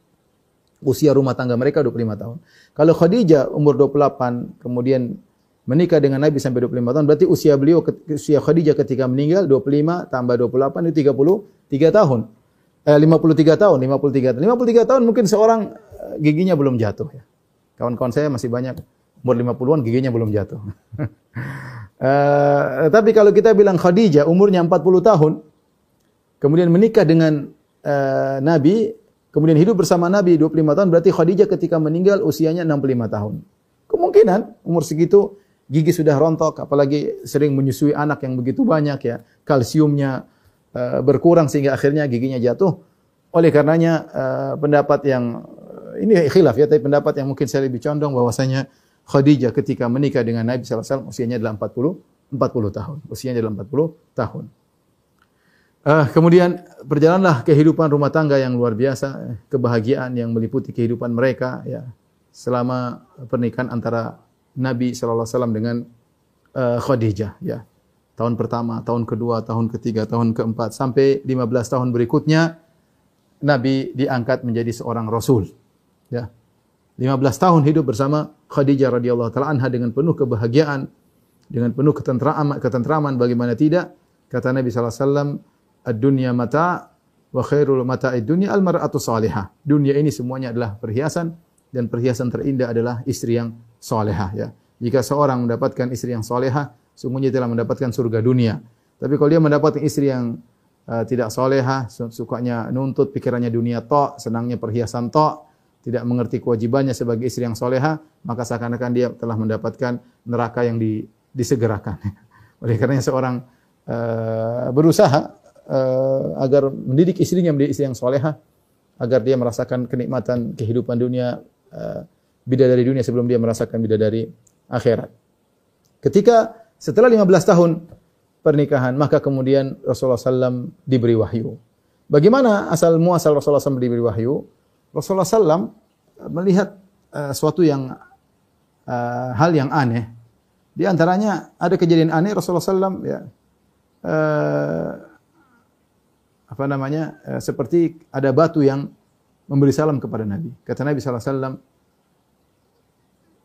usia rumah tangga mereka 25 tahun. Kalau Khadijah umur 28 kemudian menikah dengan Nabi sampai 25 tahun berarti usia beliau usia Khadijah ketika meninggal 25 tambah 28 itu 33 tahun eh, 53 tahun, 53 tahun. 53 tahun mungkin seorang eh, giginya belum jatuh ya. Kawan-kawan saya masih banyak umur 50-an giginya belum jatuh. uh, tapi kalau kita bilang Khadijah umurnya 40 tahun, kemudian menikah dengan uh, Nabi, kemudian hidup bersama Nabi 25 tahun, berarti Khadijah ketika meninggal usianya 65 tahun. Kemungkinan umur segitu gigi sudah rontok, apalagi sering menyusui anak yang begitu banyak ya, kalsiumnya Eh, berkurang sehingga akhirnya giginya jatuh. Oleh karenanya uh, pendapat yang ini khilaf ya, tapi pendapat yang mungkin saya lebih condong bahwasanya Khadijah ketika menikah dengan Nabi SAW usianya adalah 40 40 tahun. Usianya adalah 40 tahun. Uh, kemudian berjalanlah kehidupan rumah tangga yang luar biasa, kebahagiaan yang meliputi kehidupan mereka ya selama pernikahan antara Nabi sallallahu alaihi wasallam dengan uh, Khadijah ya tahun pertama, tahun kedua, tahun ketiga, tahun keempat sampai 15 tahun berikutnya Nabi diangkat menjadi seorang rasul. Ya. 15 tahun hidup bersama Khadijah radhiyallahu taala anha dengan penuh kebahagiaan, dengan penuh ketentraman, ketentraman bagaimana tidak? Kata Nabi sallallahu alaihi wasallam, "Ad-dunya mata wa khairul mata'id dunya al-mar'atu salihah." Dunia ini semuanya adalah perhiasan dan perhiasan terindah adalah istri yang salehah ya. Jika seorang mendapatkan istri yang salehah, sungguhnya telah mendapatkan surga dunia. Tapi kalau dia mendapatkan istri yang uh, tidak soleha, sukanya nuntut pikirannya dunia tok, senangnya perhiasan tok, tidak mengerti kewajibannya sebagai istri yang soleha, maka seakan-akan dia telah mendapatkan neraka yang di, disegerakan. Oleh karena seorang uh, berusaha uh, agar mendidik istrinya menjadi istri yang soleha, agar dia merasakan kenikmatan kehidupan dunia, uh, bidadari dunia sebelum dia merasakan bidadari akhirat. Ketika setelah 15 tahun pernikahan, maka kemudian Rasulullah SAW diberi wahyu. Bagaimana asal muasal Rasulullah SAW diberi wahyu? Rasulullah SAW melihat uh, suatu yang uh, hal yang aneh. Di antaranya ada kejadian aneh Rasulullah SAW ya uh, apa namanya uh, seperti ada batu yang memberi salam kepada Nabi. Kata Nabi SAW,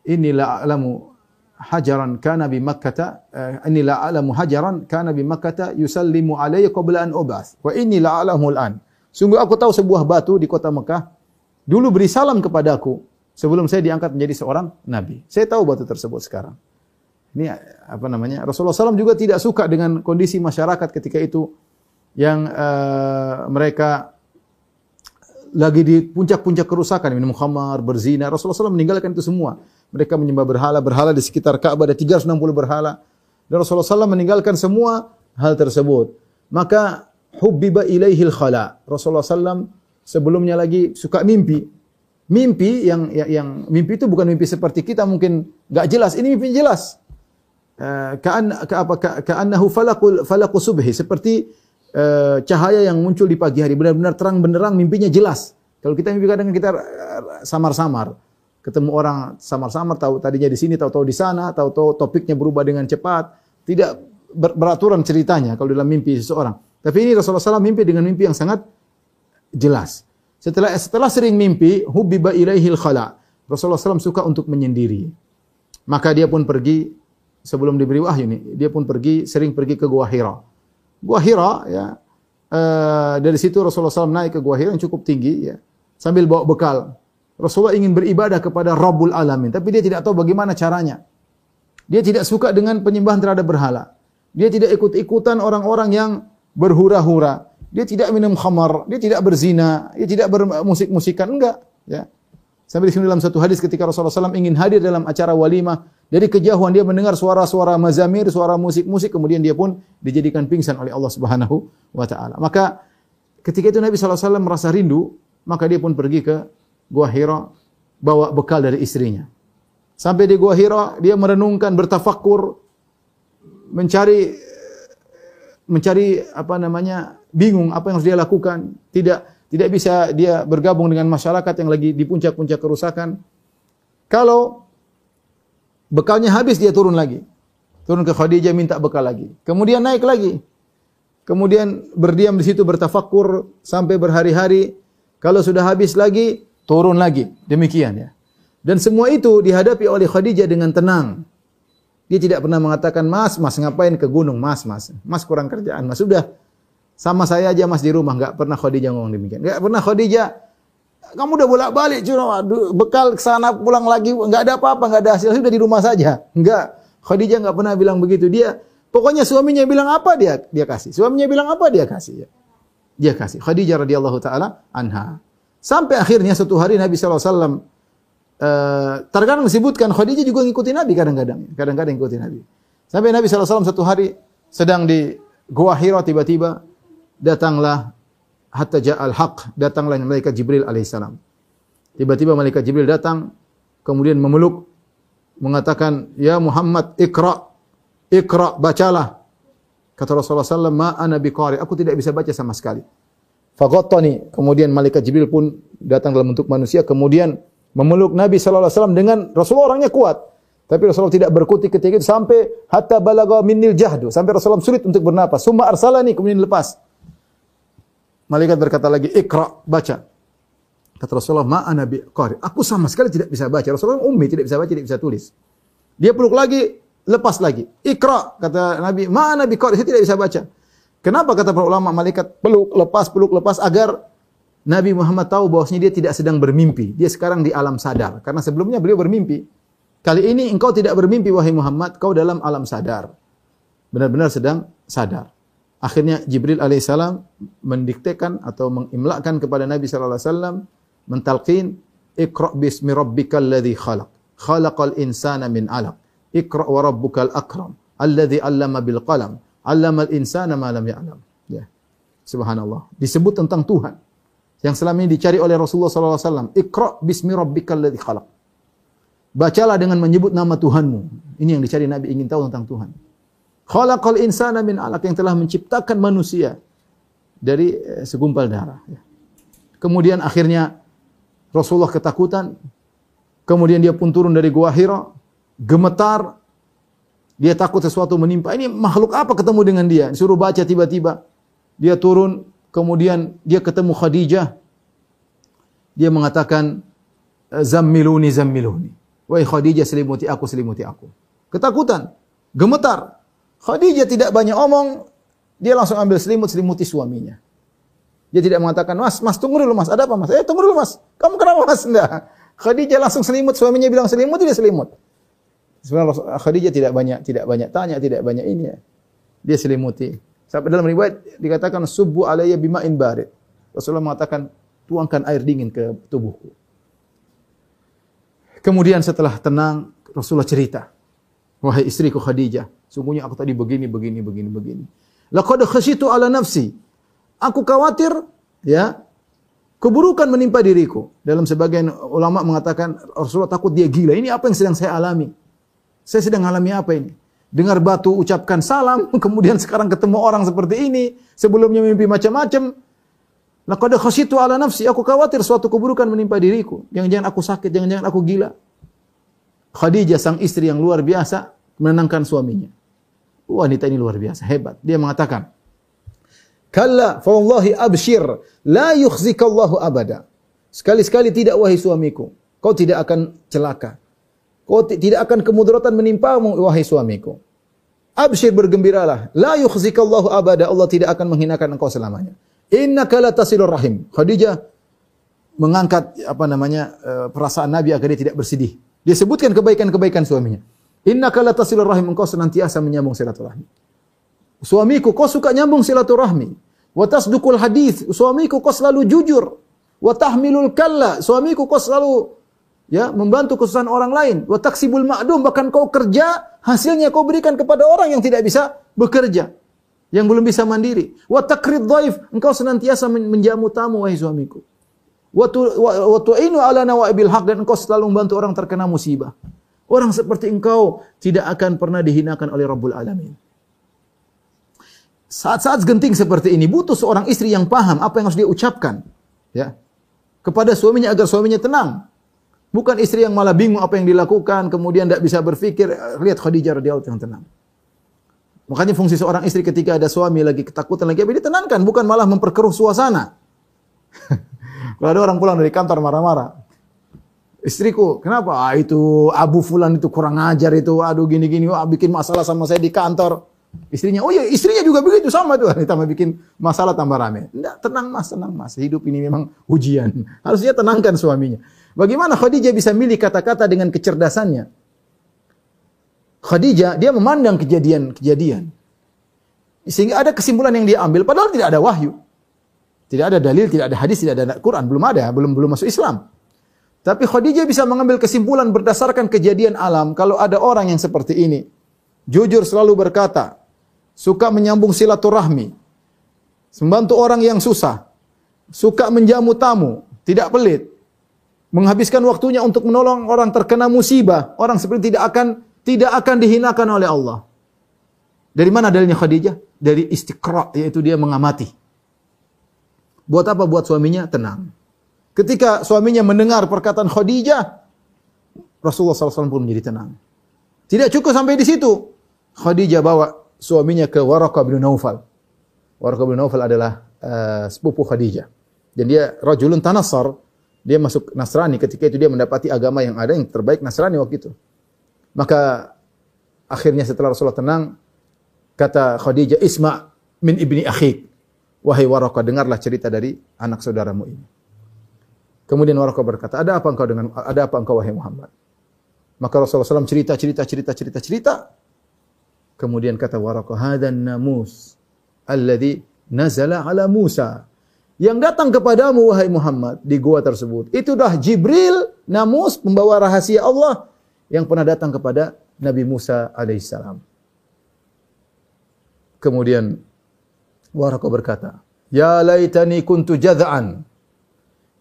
Inilah alamu hajaran kana bi Makkah uh, inni la a'lamu hajaran kana bi Makkah yusallimu alayya qabla an ubas wa inni la a'lamu sungguh aku tahu sebuah batu di kota Mekah dulu beri salam kepadaku sebelum saya diangkat menjadi seorang nabi saya tahu batu tersebut sekarang ini apa namanya Rasulullah SAW juga tidak suka dengan kondisi masyarakat ketika itu yang uh, mereka lagi di puncak-puncak kerusakan minum khamar, berzina. Rasulullah SAW meninggalkan itu semua. Mereka menyembah berhala, berhala di sekitar Ka'bah ada 360 berhala. Dan Rasulullah SAW meninggalkan semua hal tersebut. Maka hubbiba ilaihil khala. Rasulullah SAW sebelumnya lagi suka mimpi. Mimpi yang yang, yang mimpi itu bukan mimpi seperti kita mungkin nggak jelas. Ini mimpi jelas. Uh, kaan ka apa ka, kaannahu falaqul falaqu subhi seperti uh, cahaya yang muncul di pagi hari benar-benar terang benderang mimpinya jelas. Kalau kita mimpi kadang kita samar-samar. Ketemu orang samar-samar tahu tadinya di sini tahu-tahu di sana, tahu-tahu topiknya berubah dengan cepat. Tidak ber beraturan ceritanya kalau dalam mimpi seseorang. Tapi ini Rasulullah SAW mimpi dengan mimpi yang sangat jelas. Setelah setelah sering mimpi, hubbiba ilaihil khala. Rasulullah SAW suka untuk menyendiri. Maka dia pun pergi sebelum diberi wahyu ini, dia pun pergi sering pergi ke Gua Hira. Gua Hira ya uh, dari situ Rasulullah SAW naik ke Gua Hira yang cukup tinggi ya sambil bawa bekal. Rasulullah ingin beribadah kepada Rabbul Alamin, tapi dia tidak tahu bagaimana caranya. Dia tidak suka dengan penyembahan terhadap berhala. Dia tidak ikut-ikutan orang-orang yang berhura-hura. Dia tidak minum khamar, dia tidak berzina, dia tidak bermusik-musikan, enggak. Ya. Sampai di sini dalam satu hadis ketika Rasulullah SAW ingin hadir dalam acara walimah, dari kejauhan dia mendengar suara-suara mazamir, suara musik-musik, kemudian dia pun dijadikan pingsan oleh Allah Subhanahu wa taala. Maka ketika itu Nabi SAW merasa rindu, maka dia pun pergi ke Gua Hira bawa bekal dari istrinya. Sampai di Gua Hira dia merenungkan, bertafakur, mencari mencari apa namanya bingung apa yang harus dia lakukan, tidak tidak bisa dia bergabung dengan masyarakat yang lagi di puncak-puncak kerusakan. Kalau bekalnya habis dia turun lagi. Turun ke Khadijah minta bekal lagi. Kemudian naik lagi. Kemudian berdiam di situ bertafakur sampai berhari-hari. Kalau sudah habis lagi, turun lagi. Demikian ya. Dan semua itu dihadapi oleh Khadijah dengan tenang. Dia tidak pernah mengatakan, "Mas, Mas ngapain ke gunung? Mas, Mas. Mas kurang kerjaan, Mas." Sudah sama saya aja Mas di rumah, enggak pernah Khadijah ngomong demikian. Enggak pernah Khadijah kamu udah bolak-balik cuma bekal ke sana pulang lagi enggak ada apa-apa, enggak ada hasil, sudah di rumah saja. Enggak. Khadijah enggak pernah bilang begitu. Dia pokoknya suaminya bilang apa dia dia kasih. Suaminya bilang apa dia kasih. Dia kasih. Khadijah radhiyallahu taala anha. Sampai akhirnya satu hari Nabi wasallam uh, terkadang disebutkan Khadijah juga ngikutin Nabi kadang-kadang. Kadang-kadang ngikutin Nabi. Sampai Nabi wasallam satu hari sedang di Gua Hira tiba-tiba datanglah hatta ja'al haq, datanglah malaikat Jibril alaihissalam. Tiba-tiba malaikat Jibril datang, kemudian memeluk, mengatakan, Ya Muhammad, ikra, ikra, bacalah. Kata Rasulullah SAW, ma ana biqari, aku tidak bisa baca sama sekali. Fagottani, kemudian malaikat Jibril pun datang dalam bentuk manusia, kemudian memeluk Nabi SAW dengan Rasulullah orangnya kuat. Tapi Rasulullah tidak berkutik ketika itu sampai hatta balagha minnil jahdu. Sampai Rasulullah sulit untuk bernapas. Summa arsalani kemudian lepas. Malaikat berkata lagi, "Iqra, baca." Kata Rasulullah, "Ma ana qari." Aku sama sekali tidak bisa baca. Rasulullah ummi, tidak bisa baca, tidak bisa tulis. Dia peluk lagi, lepas lagi. "Iqra," kata Nabi, "Ma ana qari." Saya tidak bisa baca. Kenapa kata para ulama malaikat peluk, lepas, peluk, lepas agar Nabi Muhammad tahu bahwasanya dia tidak sedang bermimpi. Dia sekarang di alam sadar. Karena sebelumnya beliau bermimpi. Kali ini engkau tidak bermimpi wahai Muhammad, kau dalam alam sadar. Benar-benar sedang sadar. Akhirnya Jibril alaihissalam mendiktekan atau mengimlakkan kepada Nabi sallallahu alaihi wasallam mentalqin Iqra bismi rabbikal ladzi khalaq. Khalaqal insana min 'alaq. Iqra wa rabbukal akram. Alladzi 'allama bil qalam. 'Allamal insana ma lam ya'lam. Ya. Subhanallah. Disebut tentang Tuhan yang selama ini dicari oleh Rasulullah sallallahu alaihi wasallam. Iqra bismi rabbikal ladzi khalaq. Bacalah dengan menyebut nama Tuhanmu. Ini yang dicari Nabi ingin tahu tentang Tuhan. Khalaqal insana min alaq yang telah menciptakan manusia dari eh, segumpal darah. Ya. Kemudian akhirnya Rasulullah ketakutan. Kemudian dia pun turun dari gua Hira, gemetar. Dia takut sesuatu menimpa. Ini makhluk apa ketemu dengan dia? Disuruh baca tiba-tiba. Dia turun, kemudian dia ketemu Khadijah. Dia mengatakan, Zammiluni, zammiluni. Wahai Khadijah, selimuti aku, selimuti aku. Ketakutan, gemetar. Khadijah tidak banyak omong, dia langsung ambil selimut selimuti suaminya. Dia tidak mengatakan, "Mas, Mas tunggu dulu, Mas. Ada apa, Mas?" "Eh, tunggu dulu, Mas. Kamu kenapa, Mas?" Enggak. Khadijah langsung selimut, suaminya bilang selimut, dia selimut. Sebenarnya Khadijah tidak banyak tidak banyak tanya, tidak banyak ini ya. Dia selimuti. Sampai dalam riwayat dikatakan subuh alayya bima'in barid. Rasulullah mengatakan, "Tuangkan air dingin ke tubuhku." Kemudian setelah tenang, Rasulullah cerita. Wahai istriku Khadijah, sungguhnya aku tadi begini, begini, begini, begini. Laqad khasyitu ala nafsi. Aku khawatir, ya, Keburukan menimpa diriku. Dalam sebagian ulama mengatakan Rasulullah takut dia gila. Ini apa yang sedang saya alami? Saya sedang alami apa ini? Dengar batu ucapkan salam, kemudian sekarang ketemu orang seperti ini, sebelumnya mimpi macam-macam. Laqad khasyitu ala nafsi, aku khawatir suatu keburukan menimpa diriku. Jangan-jangan aku sakit, jangan-jangan aku gila. Khadijah sang istri yang luar biasa menenangkan suaminya. Wanita ini luar biasa, hebat. Dia mengatakan, Kalla fa wallahi abshir la yukhzikallahu abada. Sekali-sekali tidak wahai suamiku, kau tidak akan celaka. Kau tidak akan kemudaratan menimpamu wahai suamiku. Abshir bergembiralah, la yukhzikallahu abada. Allah tidak akan menghinakan engkau selamanya. Innaka la tasilur rahim. Khadijah mengangkat apa namanya eh, perasaan Nabi agar dia tidak bersedih. Dia sebutkan kebaikan-kebaikan suaminya. Innaka la tasilur rahim. Engkau senantiasa menyambung silaturahmi. Suamiku, kau suka nyambung silaturahmi. Wa tasdukul hadis, suamiku kau selalu jujur. Wa tahmilul kalla, suamiku kau selalu ya membantu kesusahan orang lain. Wa taksibul ma'dum, bahkan kau kerja, hasilnya kau berikan kepada orang yang tidak bisa bekerja. Yang belum bisa mandiri. Wa takrid dhaif, engkau senantiasa menjamu tamu wahai suamiku. Wa tu'inu ala nawaibil haq dan engkau selalu membantu orang terkena musibah. Orang seperti engkau tidak akan pernah dihinakan oleh Rabbul Alamin. Saat-saat genting seperti ini butuh seorang istri yang paham apa yang harus dia ucapkan, ya. Kepada suaminya agar suaminya tenang. Bukan istri yang malah bingung apa yang dilakukan, kemudian tidak bisa berpikir. Lihat Khadijah radhiyallahu yang tenang. Makanya fungsi seorang istri ketika ada suami lagi ketakutan lagi apa ditenangkan, bukan malah memperkeruh suasana. Kalau ada orang pulang dari kantor marah-marah, istriku, kenapa? Ah, itu Abu Fulan itu kurang ajar itu, aduh gini-gini, wah bikin masalah sama saya di kantor. Istrinya, oh iya istrinya juga begitu sama tuh. Tambah bikin masalah tambah rame. Tidak, tenang mas, tenang mas. Hidup ini memang ujian. Harusnya tenangkan suaminya. Bagaimana Khadijah bisa milih kata-kata dengan kecerdasannya? Khadijah, dia memandang kejadian-kejadian. Sehingga ada kesimpulan yang dia ambil, padahal tidak ada wahyu. Tidak ada dalil, tidak ada hadis, tidak ada Quran. Belum ada, belum belum masuk Islam. Tapi Khadijah bisa mengambil kesimpulan berdasarkan kejadian alam. Kalau ada orang yang seperti ini, jujur selalu berkata, suka menyambung silaturahmi, membantu orang yang susah, suka menjamu tamu, tidak pelit, menghabiskan waktunya untuk menolong orang terkena musibah, orang seperti tidak akan tidak akan dihinakan oleh Allah. Dari mana dalilnya Khadijah? Dari istiqra, yaitu dia mengamati. Buat apa? Buat suaminya tenang. Ketika suaminya mendengar perkataan Khadijah, Rasulullah SAW pun menjadi tenang. Tidak cukup sampai di situ. Khadijah bawa suaminya ke Waraqah bin Naufal. Waraqah bin Naufal adalah uh, sepupu Khadijah. Dan dia rajulun tanassar, dia masuk Nasrani ketika itu dia mendapati agama yang ada yang terbaik Nasrani waktu itu. Maka akhirnya setelah Rasulullah tenang, kata Khadijah, "Isma min ibni akhik." Wahai Waraqah, dengarlah cerita dari anak saudaramu ini. Kemudian Waraqah berkata, "Ada apa engkau dengan ada apa engkau wahai Muhammad?" Maka Rasulullah SAW cerita, cerita, cerita, cerita, cerita. Kemudian kata Waraqah, "Hadan namus alladhi nazala ala Musa." Yang datang kepadamu wahai Muhammad di gua tersebut. Itu dah Jibril, namus pembawa rahasia Allah yang pernah datang kepada Nabi Musa alaihissalam. Kemudian Waraqah berkata, "Ya laitani kuntu jad'an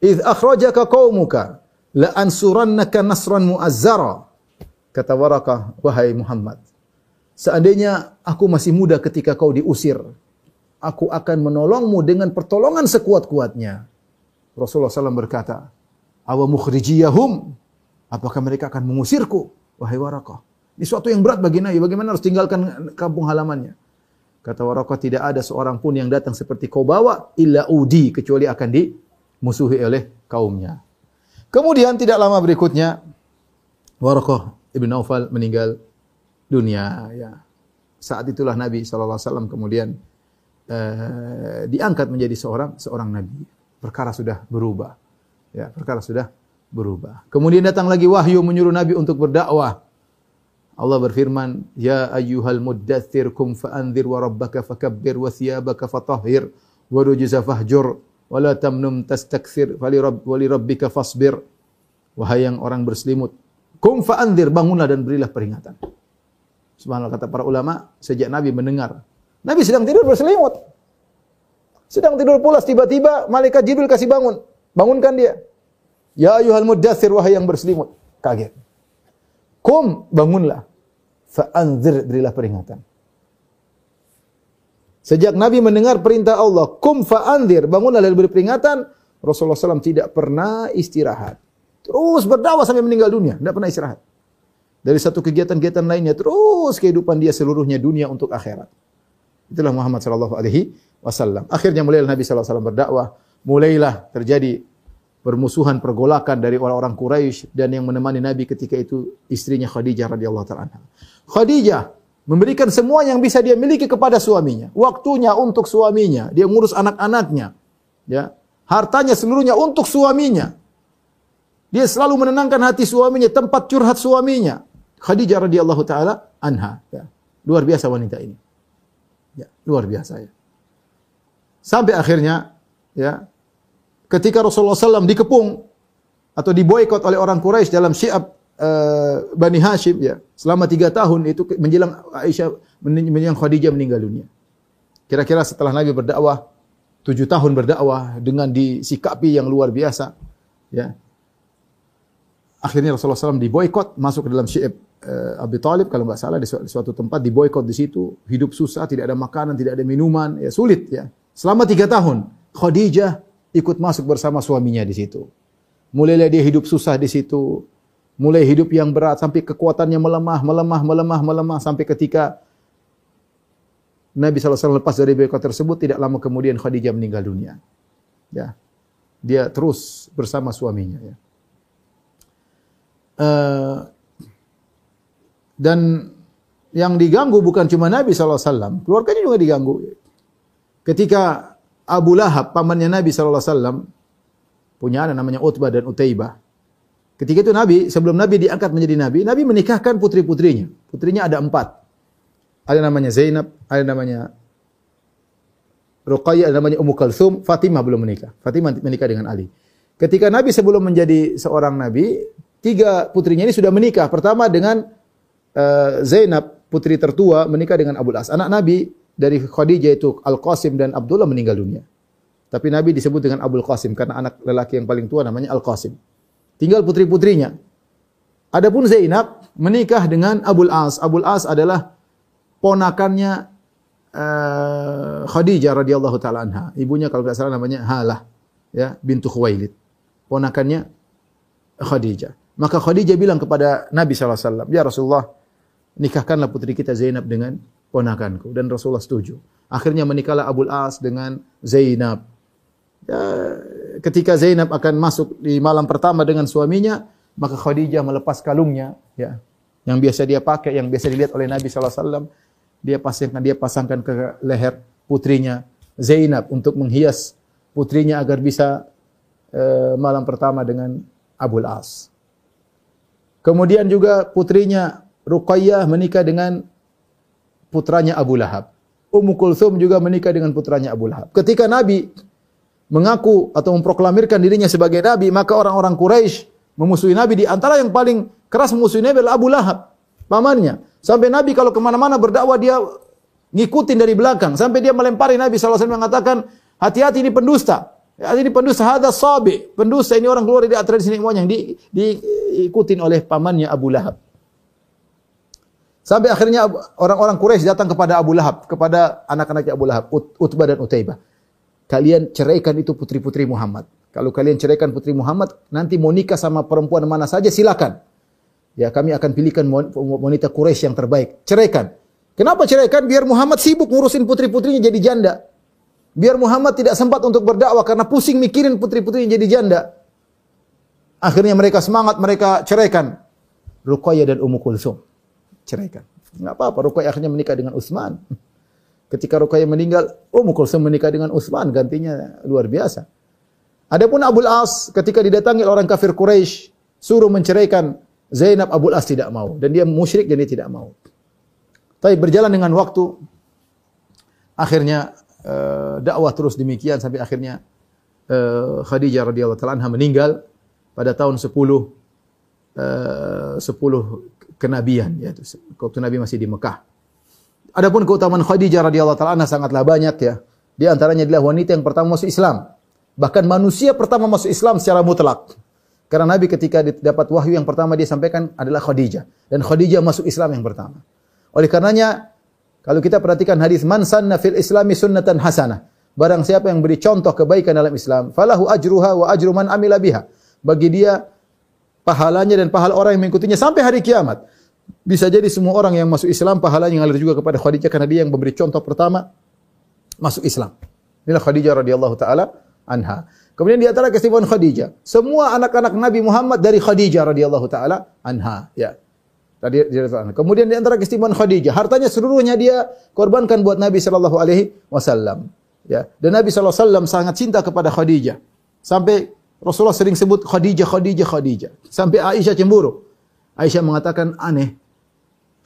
idh akhrajaka qaumuka la ansurannaka nasran mu'azzara." Kata Waraqah, "Wahai Muhammad, Seandainya aku masih muda ketika kau diusir, aku akan menolongmu dengan pertolongan sekuat-kuatnya. Rasulullah SAW berkata, Awa mukhrijiyahum, apakah mereka akan mengusirku? Wahai Warakah. Ini suatu yang berat bagi Nabi. Bagaimana harus tinggalkan kampung halamannya? Kata Warakah, tidak ada seorang pun yang datang seperti kau bawa, illa udi, kecuali akan dimusuhi oleh kaumnya. Kemudian tidak lama berikutnya, Warakah ibn Naufal meninggal dunia ya. Saat itulah Nabi SAW kemudian uh, diangkat menjadi seorang seorang nabi. Perkara sudah berubah. Ya, perkara sudah berubah. Kemudian datang lagi wahyu menyuruh Nabi untuk berdakwah. Allah berfirman, "Ya ayyuhal muddatsir kum fa'anzir wa rabbaka fakabbir wa thiyabaka fatahhir wa rujza wa la tamnum tastakthir fali rabb wa li rabbika fasbir." Wahai yang orang berselimut, kum fa'anzir bangunlah dan berilah peringatan. Subhanallah kata para ulama, sejak Nabi mendengar. Nabi sedang tidur berselimut. Sedang tidur pulas, tiba-tiba malaikat Jibril kasih bangun. Bangunkan dia. Ya ayuhal muddathir wahai yang berselimut. Kaget. Kum bangunlah. Fa'anzir berilah peringatan. Sejak Nabi mendengar perintah Allah, kum fa'anzir, bangunlah dan beri peringatan, Rasulullah SAW tidak pernah istirahat. Terus berdakwah sampai meninggal dunia, tidak pernah istirahat. Dari satu kegiatan-kegiatan lainnya, terus kehidupan dia seluruhnya dunia untuk akhirat. Itulah Muhammad sallallahu alaihi wasallam. Akhirnya mulailah Nabi sallallahu alaihi wasallam berdakwah, mulailah terjadi permusuhan, pergolakan dari orang-orang Quraisy dan yang menemani Nabi ketika itu istrinya Khadijah radhiyallahu taala Khadijah memberikan semua yang bisa dia miliki kepada suaminya. Waktunya untuk suaminya, dia ngurus anak-anaknya. Ya. Hartanya seluruhnya untuk suaminya. Dia selalu menenangkan hati suaminya, tempat curhat suaminya. Khadijah radhiyallahu taala anha, ya. Luar biasa wanita ini. Ya, luar biasa ya. Sampai akhirnya ya ketika Rasulullah SAW dikepung atau diboykot oleh orang Quraisy dalam Syiab uh, Bani Hashim ya. Selama tiga tahun itu menjelang Aisyah menjelang Khadijah meninggal dunia. Kira-kira setelah Nabi berdakwah tujuh tahun berdakwah dengan disikapi yang luar biasa ya. Akhirnya Rasulullah SAW diboykot masuk ke dalam Syi'ib uh, Abi Talib. Kalau nggak salah di suatu, suatu tempat diboykot di situ. Hidup susah tidak ada makanan tidak ada minuman ya sulit ya. Selama tiga tahun Khadijah ikut masuk bersama suaminya di situ. Mulailah dia hidup susah di situ mulai hidup yang berat sampai kekuatannya melemah melemah melemah melemah sampai ketika Nabi SAW lepas dari boykot tersebut tidak lama kemudian Khadijah meninggal dunia ya dia terus bersama suaminya ya Eh, dan yang diganggu bukan cuma Nabi SAW, keluarganya juga diganggu. Ketika Abu Lahab, pamannya Nabi SAW, punya anak namanya Utbah dan Utaibah. Ketika itu Nabi, sebelum Nabi diangkat menjadi Nabi, Nabi menikahkan putri-putrinya. Putrinya ada empat. Ada namanya Zainab, ada namanya Ruqayyah, ada namanya Ummu Kalthum, Fatimah belum menikah. Fatimah menikah dengan Ali. Ketika Nabi sebelum menjadi seorang Nabi, tiga putrinya ini sudah menikah. Pertama dengan uh, Zainab, putri tertua, menikah dengan Abu As. Anak Nabi dari Khadijah itu Al-Qasim dan Abdullah meninggal dunia. Tapi Nabi disebut dengan Abul Qasim karena anak lelaki yang paling tua namanya Al-Qasim. Tinggal putri-putrinya. Adapun Zainab menikah dengan Abul As. Abul As adalah ponakannya uh, Khadijah radhiyallahu taala anha. Ibunya kalau tidak salah namanya Halah ya bintu Khuwailid. Ponakannya Khadijah. Maka Khadijah bilang kepada Nabi SAW, Ya Rasulullah, nikahkanlah putri kita Zainab dengan ponakanku. Dan Rasulullah setuju. Akhirnya menikahlah Abul As dengan Zainab. Ya, ketika Zainab akan masuk di malam pertama dengan suaminya, maka Khadijah melepas kalungnya, ya, yang biasa dia pakai, yang biasa dilihat oleh Nabi SAW, dia pasangkan dia pasangkan ke leher putrinya Zainab untuk menghias putrinya agar bisa uh, malam pertama dengan Abul As. Kemudian juga putrinya Ruqayyah menikah dengan putranya Abu Lahab. Ummu Kulthum juga menikah dengan putranya Abu Lahab. Ketika Nabi mengaku atau memproklamirkan dirinya sebagai Nabi, maka orang-orang Quraisy memusuhi Nabi. Di antara yang paling keras memusuhi Nabi adalah Abu Lahab, pamannya. Sampai Nabi kalau ke mana-mana berdakwah dia ngikutin dari belakang. Sampai dia melempari Nabi SAW mengatakan, hati-hati ini pendusta. Ya, ini pendusta hada sabi, pendusta ini orang keluar dari tradisi nenek moyang di diikutin oleh pamannya Abu Lahab. Sampai akhirnya orang-orang Quraisy datang kepada Abu Lahab, kepada anak-anaknya Abu Lahab, Ut Utbah dan Utaibah. Kalian ceraikan itu putri-putri Muhammad. Kalau kalian ceraikan putri Muhammad, nanti mau nikah sama perempuan mana saja silakan. Ya, kami akan pilihkan wanita Quraisy yang terbaik. Ceraikan. Kenapa ceraikan? Biar Muhammad sibuk ngurusin putri-putrinya jadi janda. Biar Muhammad tidak sempat untuk berdakwah karena pusing mikirin putri-putri yang jadi janda. Akhirnya mereka semangat, mereka ceraikan. Ruqayyah dan Ummu Kulsum. Ceraikan. Enggak apa-apa, Ruqayyah akhirnya menikah dengan Utsman. Ketika Ruqayyah meninggal, Ummu Kulsum menikah dengan Utsman, gantinya luar biasa. Adapun Abul As ketika didatangi orang kafir Quraisy suruh menceraikan Zainab Abul As tidak mau dan dia musyrik dan dia tidak mau. Tapi berjalan dengan waktu akhirnya uh, dakwah terus demikian sampai akhirnya uh, Khadijah radhiyallahu taala anha meninggal pada tahun 10 uh, 10 kenabian yaitu waktu Nabi masih di Mekah. Adapun keutamaan Khadijah radhiyallahu taala sangatlah banyak ya. Di antaranya adalah wanita yang pertama masuk Islam. Bahkan manusia pertama masuk Islam secara mutlak. Karena Nabi ketika dapat wahyu yang pertama dia sampaikan adalah Khadijah. Dan Khadijah masuk Islam yang pertama. Oleh karenanya, kalau kita perhatikan hadis man sanna fil islami sunnatan hasanah. Barang siapa yang beri contoh kebaikan dalam Islam, falahu ajruha wa ajru man amila biha. Bagi dia pahalanya dan pahala orang yang mengikutinya sampai hari kiamat. Bisa jadi semua orang yang masuk Islam pahalanya ngalir juga kepada Khadijah karena dia yang memberi contoh pertama masuk Islam. Inilah Khadijah radhiyallahu taala anha. Kemudian di antara keistimewaan Khadijah, semua anak-anak Nabi Muhammad dari Khadijah radhiyallahu taala anha, ya. Tadi Kemudian di antara keistimewaan Khadijah, hartanya seluruhnya dia korbankan buat Nabi sallallahu alaihi wasallam. Ya. Dan Nabi sallallahu alaihi wasallam sangat cinta kepada Khadijah. Sampai Rasulullah sering sebut Khadijah, Khadijah, Khadijah. Sampai Aisyah cemburu. Aisyah mengatakan aneh.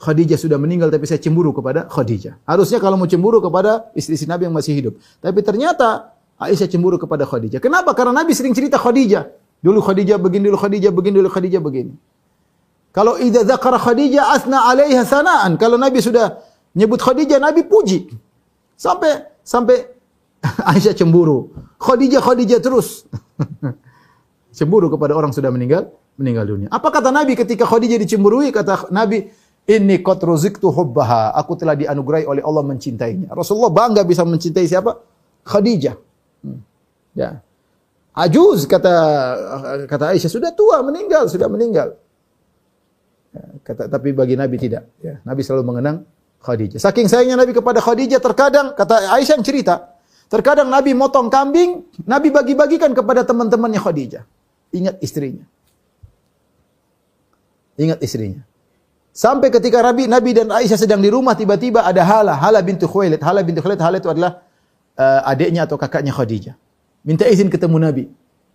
Khadijah sudah meninggal tapi saya cemburu kepada Khadijah. Harusnya kalau mau cemburu kepada istri-istri Nabi yang masih hidup. Tapi ternyata Aisyah cemburu kepada Khadijah. Kenapa? Karena Nabi sering cerita Khadijah. Dulu Khadijah begini, dulu Khadijah begini, dulu Khadijah begini. Kalau idza dzakara Khadijah asna 'alaiha sanaan. Kalau Nabi sudah nyebut Khadijah, Nabi puji. Sampai sampai Aisyah cemburu. Khadijah Khadijah terus. cemburu kepada orang sudah meninggal, meninggal dunia. Apa kata Nabi ketika Khadijah dicemburui? Kata Nabi, "Inni qad ruziktu hubbaha." Aku telah dianugerai oleh Allah mencintainya. Rasulullah bangga bisa mencintai siapa? Khadijah. Hmm. Ya. Ajuz kata kata Aisyah sudah tua meninggal sudah meninggal. Ya, kata tapi bagi Nabi tidak. Ya, Nabi selalu mengenang Khadijah. Saking sayangnya Nabi kepada Khadijah terkadang kata Aisyah yang cerita, terkadang Nabi motong kambing, Nabi bagi-bagikan kepada teman-temannya Khadijah. Ingat istrinya. Ingat istrinya. Sampai ketika Nabi, Nabi dan Aisyah sedang di rumah, tiba-tiba ada Hala, Hala bintu Khuwailid. Hala bintu Khuwailid, Hala itu adalah uh, adiknya atau kakaknya Khadijah. Minta izin ketemu Nabi.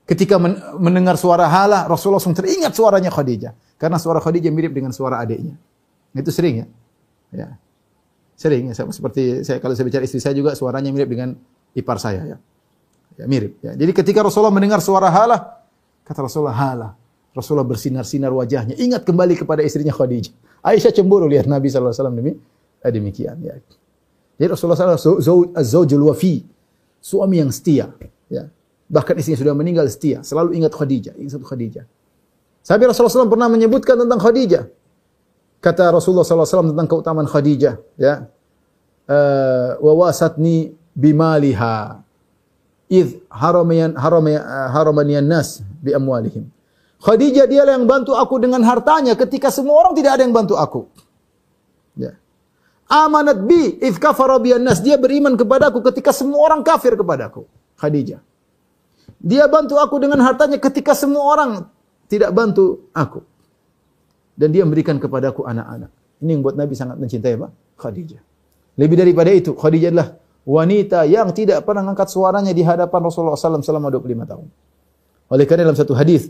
Ketika men mendengar suara hala, Rasulullah langsung teringat suaranya Khadijah. Karena suara Khadijah mirip dengan suara adiknya. Itu sering ya. ya. Sering ya. Seperti saya kalau saya bicara istri saya juga suaranya mirip dengan ipar saya ya. Ya mirip ya. Jadi ketika Rasulullah mendengar suara hala, kata Rasulullah hala. Rasulullah bersinar-sinar wajahnya. Ingat kembali kepada istrinya Khadijah. Aisyah cemburu lihat Nabi SAW demi, eh, demikian. Ya. Jadi Rasulullah SAW zaujul wafi, suami yang setia. Ya. Bahkan istrinya sudah meninggal setia, selalu ingat Khadijah, ingat Khadijah. Sampai Rasulullah SAW pernah menyebutkan tentang Khadijah. Kata Rasulullah SAW tentang keutamaan Khadijah, ya. Uh, wawasatni bimaliha id haramayan haramaniyan nas bi amwalihim. Khadijah dia yang bantu aku dengan hartanya ketika semua orang tidak ada yang bantu aku. Ya. Amanat bi if kafara nas. Dia beriman kepadaku ketika semua orang kafir kepadaku. Khadijah. Dia bantu aku dengan hartanya ketika semua orang tidak bantu aku. Dan dia memberikan kepadaku anak-anak. Ini yang buat Nabi sangat mencintai apa? Khadijah. Lebih daripada itu, Khadijah adalah wanita yang tidak pernah angkat suaranya di hadapan Rasulullah SAW selama 25 tahun. Oleh karena dalam satu hadis,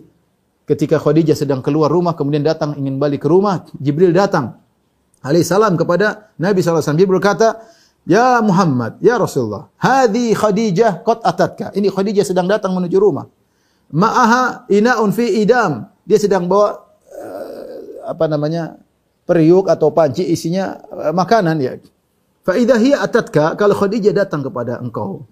ketika Khadijah sedang keluar rumah, kemudian datang ingin balik ke rumah, Jibril datang alaihissalam kepada Nabi SAW. Dia berkata, Ya Muhammad, ya Rasulullah, hadhi Khadijah qad atatka. Ini Khadijah sedang datang menuju rumah. Ma'aha ina'un fi idam. Dia sedang bawa uh, apa namanya? periuk atau panci isinya uh, makanan ya. Fa idza hiya atatka, kalau Khadijah datang kepada engkau,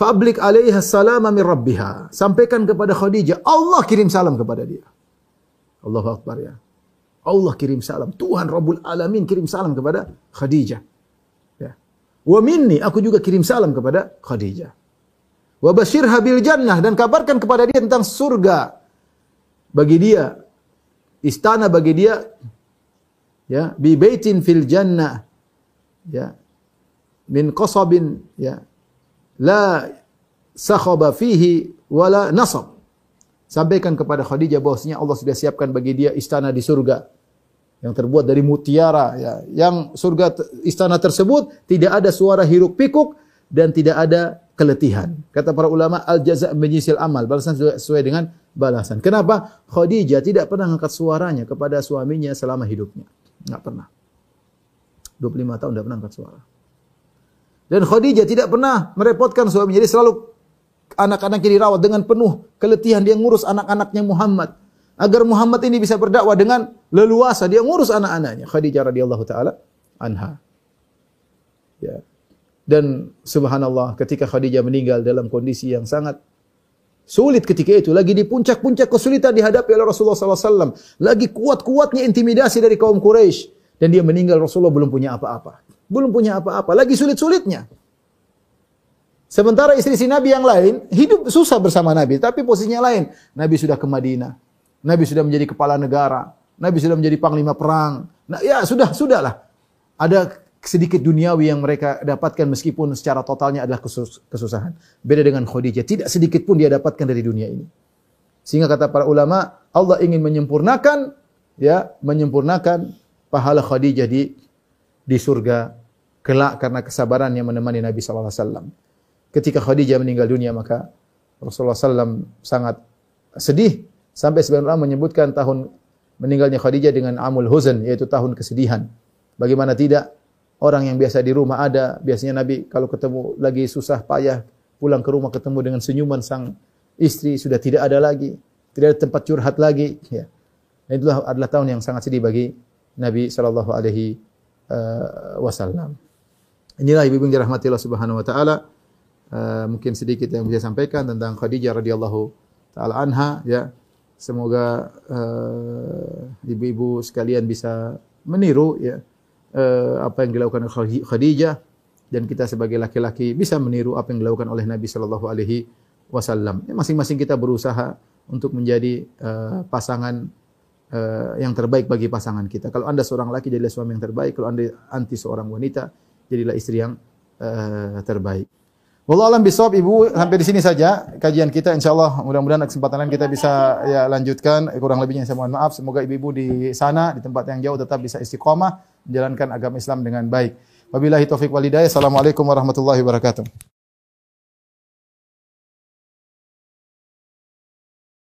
Fablik alaiha salama min rabbiha. Sampaikan kepada Khadijah, Allah kirim salam kepada dia. Allahu Akbar ya. Allah kirim salam. Tuhan Rabbul Alamin kirim salam kepada Khadijah. Ya. Wa minni, aku juga kirim salam kepada Khadijah. Wa basyirha bil jannah dan kabarkan kepada dia tentang surga bagi dia. Istana bagi dia ya, bi baitin fil jannah. Ya. Min qasabin ya. La sakhaba fihi wala nasab. Sampaikan kepada Khadijah bahwasanya Allah sudah siapkan bagi dia istana di surga. Yang terbuat dari mutiara ya. Yang surga istana tersebut tidak ada suara hiruk pikuk dan tidak ada keletihan. Kata para ulama al jaza menyisil amal. Balasan sesuai dengan balasan. Kenapa? Khadijah tidak pernah angkat suaranya kepada suaminya selama hidupnya. Enggak pernah. 25 tahun tidak pernah angkat suara dan Khadijah tidak pernah merepotkan suaminya jadi selalu anak-anaknya dirawat dengan penuh keletihan dia ngurus anak-anaknya Muhammad agar Muhammad ini bisa berdakwah dengan leluasa dia ngurus anak-anaknya Khadijah radhiyallahu taala anha ya Dan subhanallah ketika Khadijah meninggal dalam kondisi yang sangat sulit ketika itu. Lagi di puncak-puncak kesulitan dihadapi oleh Rasulullah SAW. Lagi kuat-kuatnya intimidasi dari kaum Quraisy Dan dia meninggal Rasulullah belum punya apa-apa. Belum punya apa-apa. Lagi sulit-sulitnya. Sementara istri si Nabi yang lain hidup susah bersama Nabi, tapi posisinya lain. Nabi sudah ke Madinah. Nabi sudah menjadi kepala negara. Nabi sudah menjadi panglima perang. Nah, ya sudah, sudahlah. Ada sedikit duniawi yang mereka dapatkan meskipun secara totalnya adalah kesus kesusahan. Beda dengan Khadijah, tidak sedikit pun dia dapatkan dari dunia ini. Sehingga kata para ulama, Allah ingin menyempurnakan ya, menyempurnakan pahala Khadijah di di surga kelak karena kesabaran yang menemani Nabi sallallahu wasallam. Ketika Khadijah meninggal dunia maka Rasulullah SAW sangat sedih sampai orang menyebutkan tahun meninggalnya Khadijah dengan amul huzn yaitu tahun kesedihan. Bagaimana tidak Orang yang biasa di rumah ada, biasanya Nabi kalau ketemu lagi susah payah, pulang ke rumah ketemu dengan senyuman sang istri sudah tidak ada lagi, tidak ada tempat curhat lagi. Ya. Itulah adalah tahun yang sangat sedih bagi Nabi Shallallahu Alaihi uh, Wasallam. Inilah ibu ibu dirahmati Allah Subhanahu Wa Taala. Uh, mungkin sedikit yang bisa sampaikan tentang Khadijah radhiyallahu taala anha ya semoga uh, ibu-ibu sekalian bisa meniru ya uh, apa yang dilakukan Khadijah dan kita sebagai laki-laki bisa meniru apa yang dilakukan oleh Nabi sallallahu alaihi wasallam. Ya, masing-masing kita berusaha untuk menjadi uh, pasangan uh, yang terbaik bagi pasangan kita. Kalau Anda seorang laki jadilah suami yang terbaik, kalau Anda anti seorang wanita jadilah istri yang uh, terbaik. Wallahu alam bisawab Ibu sampai di sini saja kajian kita insyaallah mudah-mudahan kesempatan lain kita bisa ya lanjutkan kurang lebihnya saya mohon maaf semoga ibu-ibu di sana di tempat yang jauh tetap bisa istiqomah menjalankan agama Islam dengan baik. Wabillahi taufik walidayah. Assalamualaikum warahmatullahi wabarakatuh.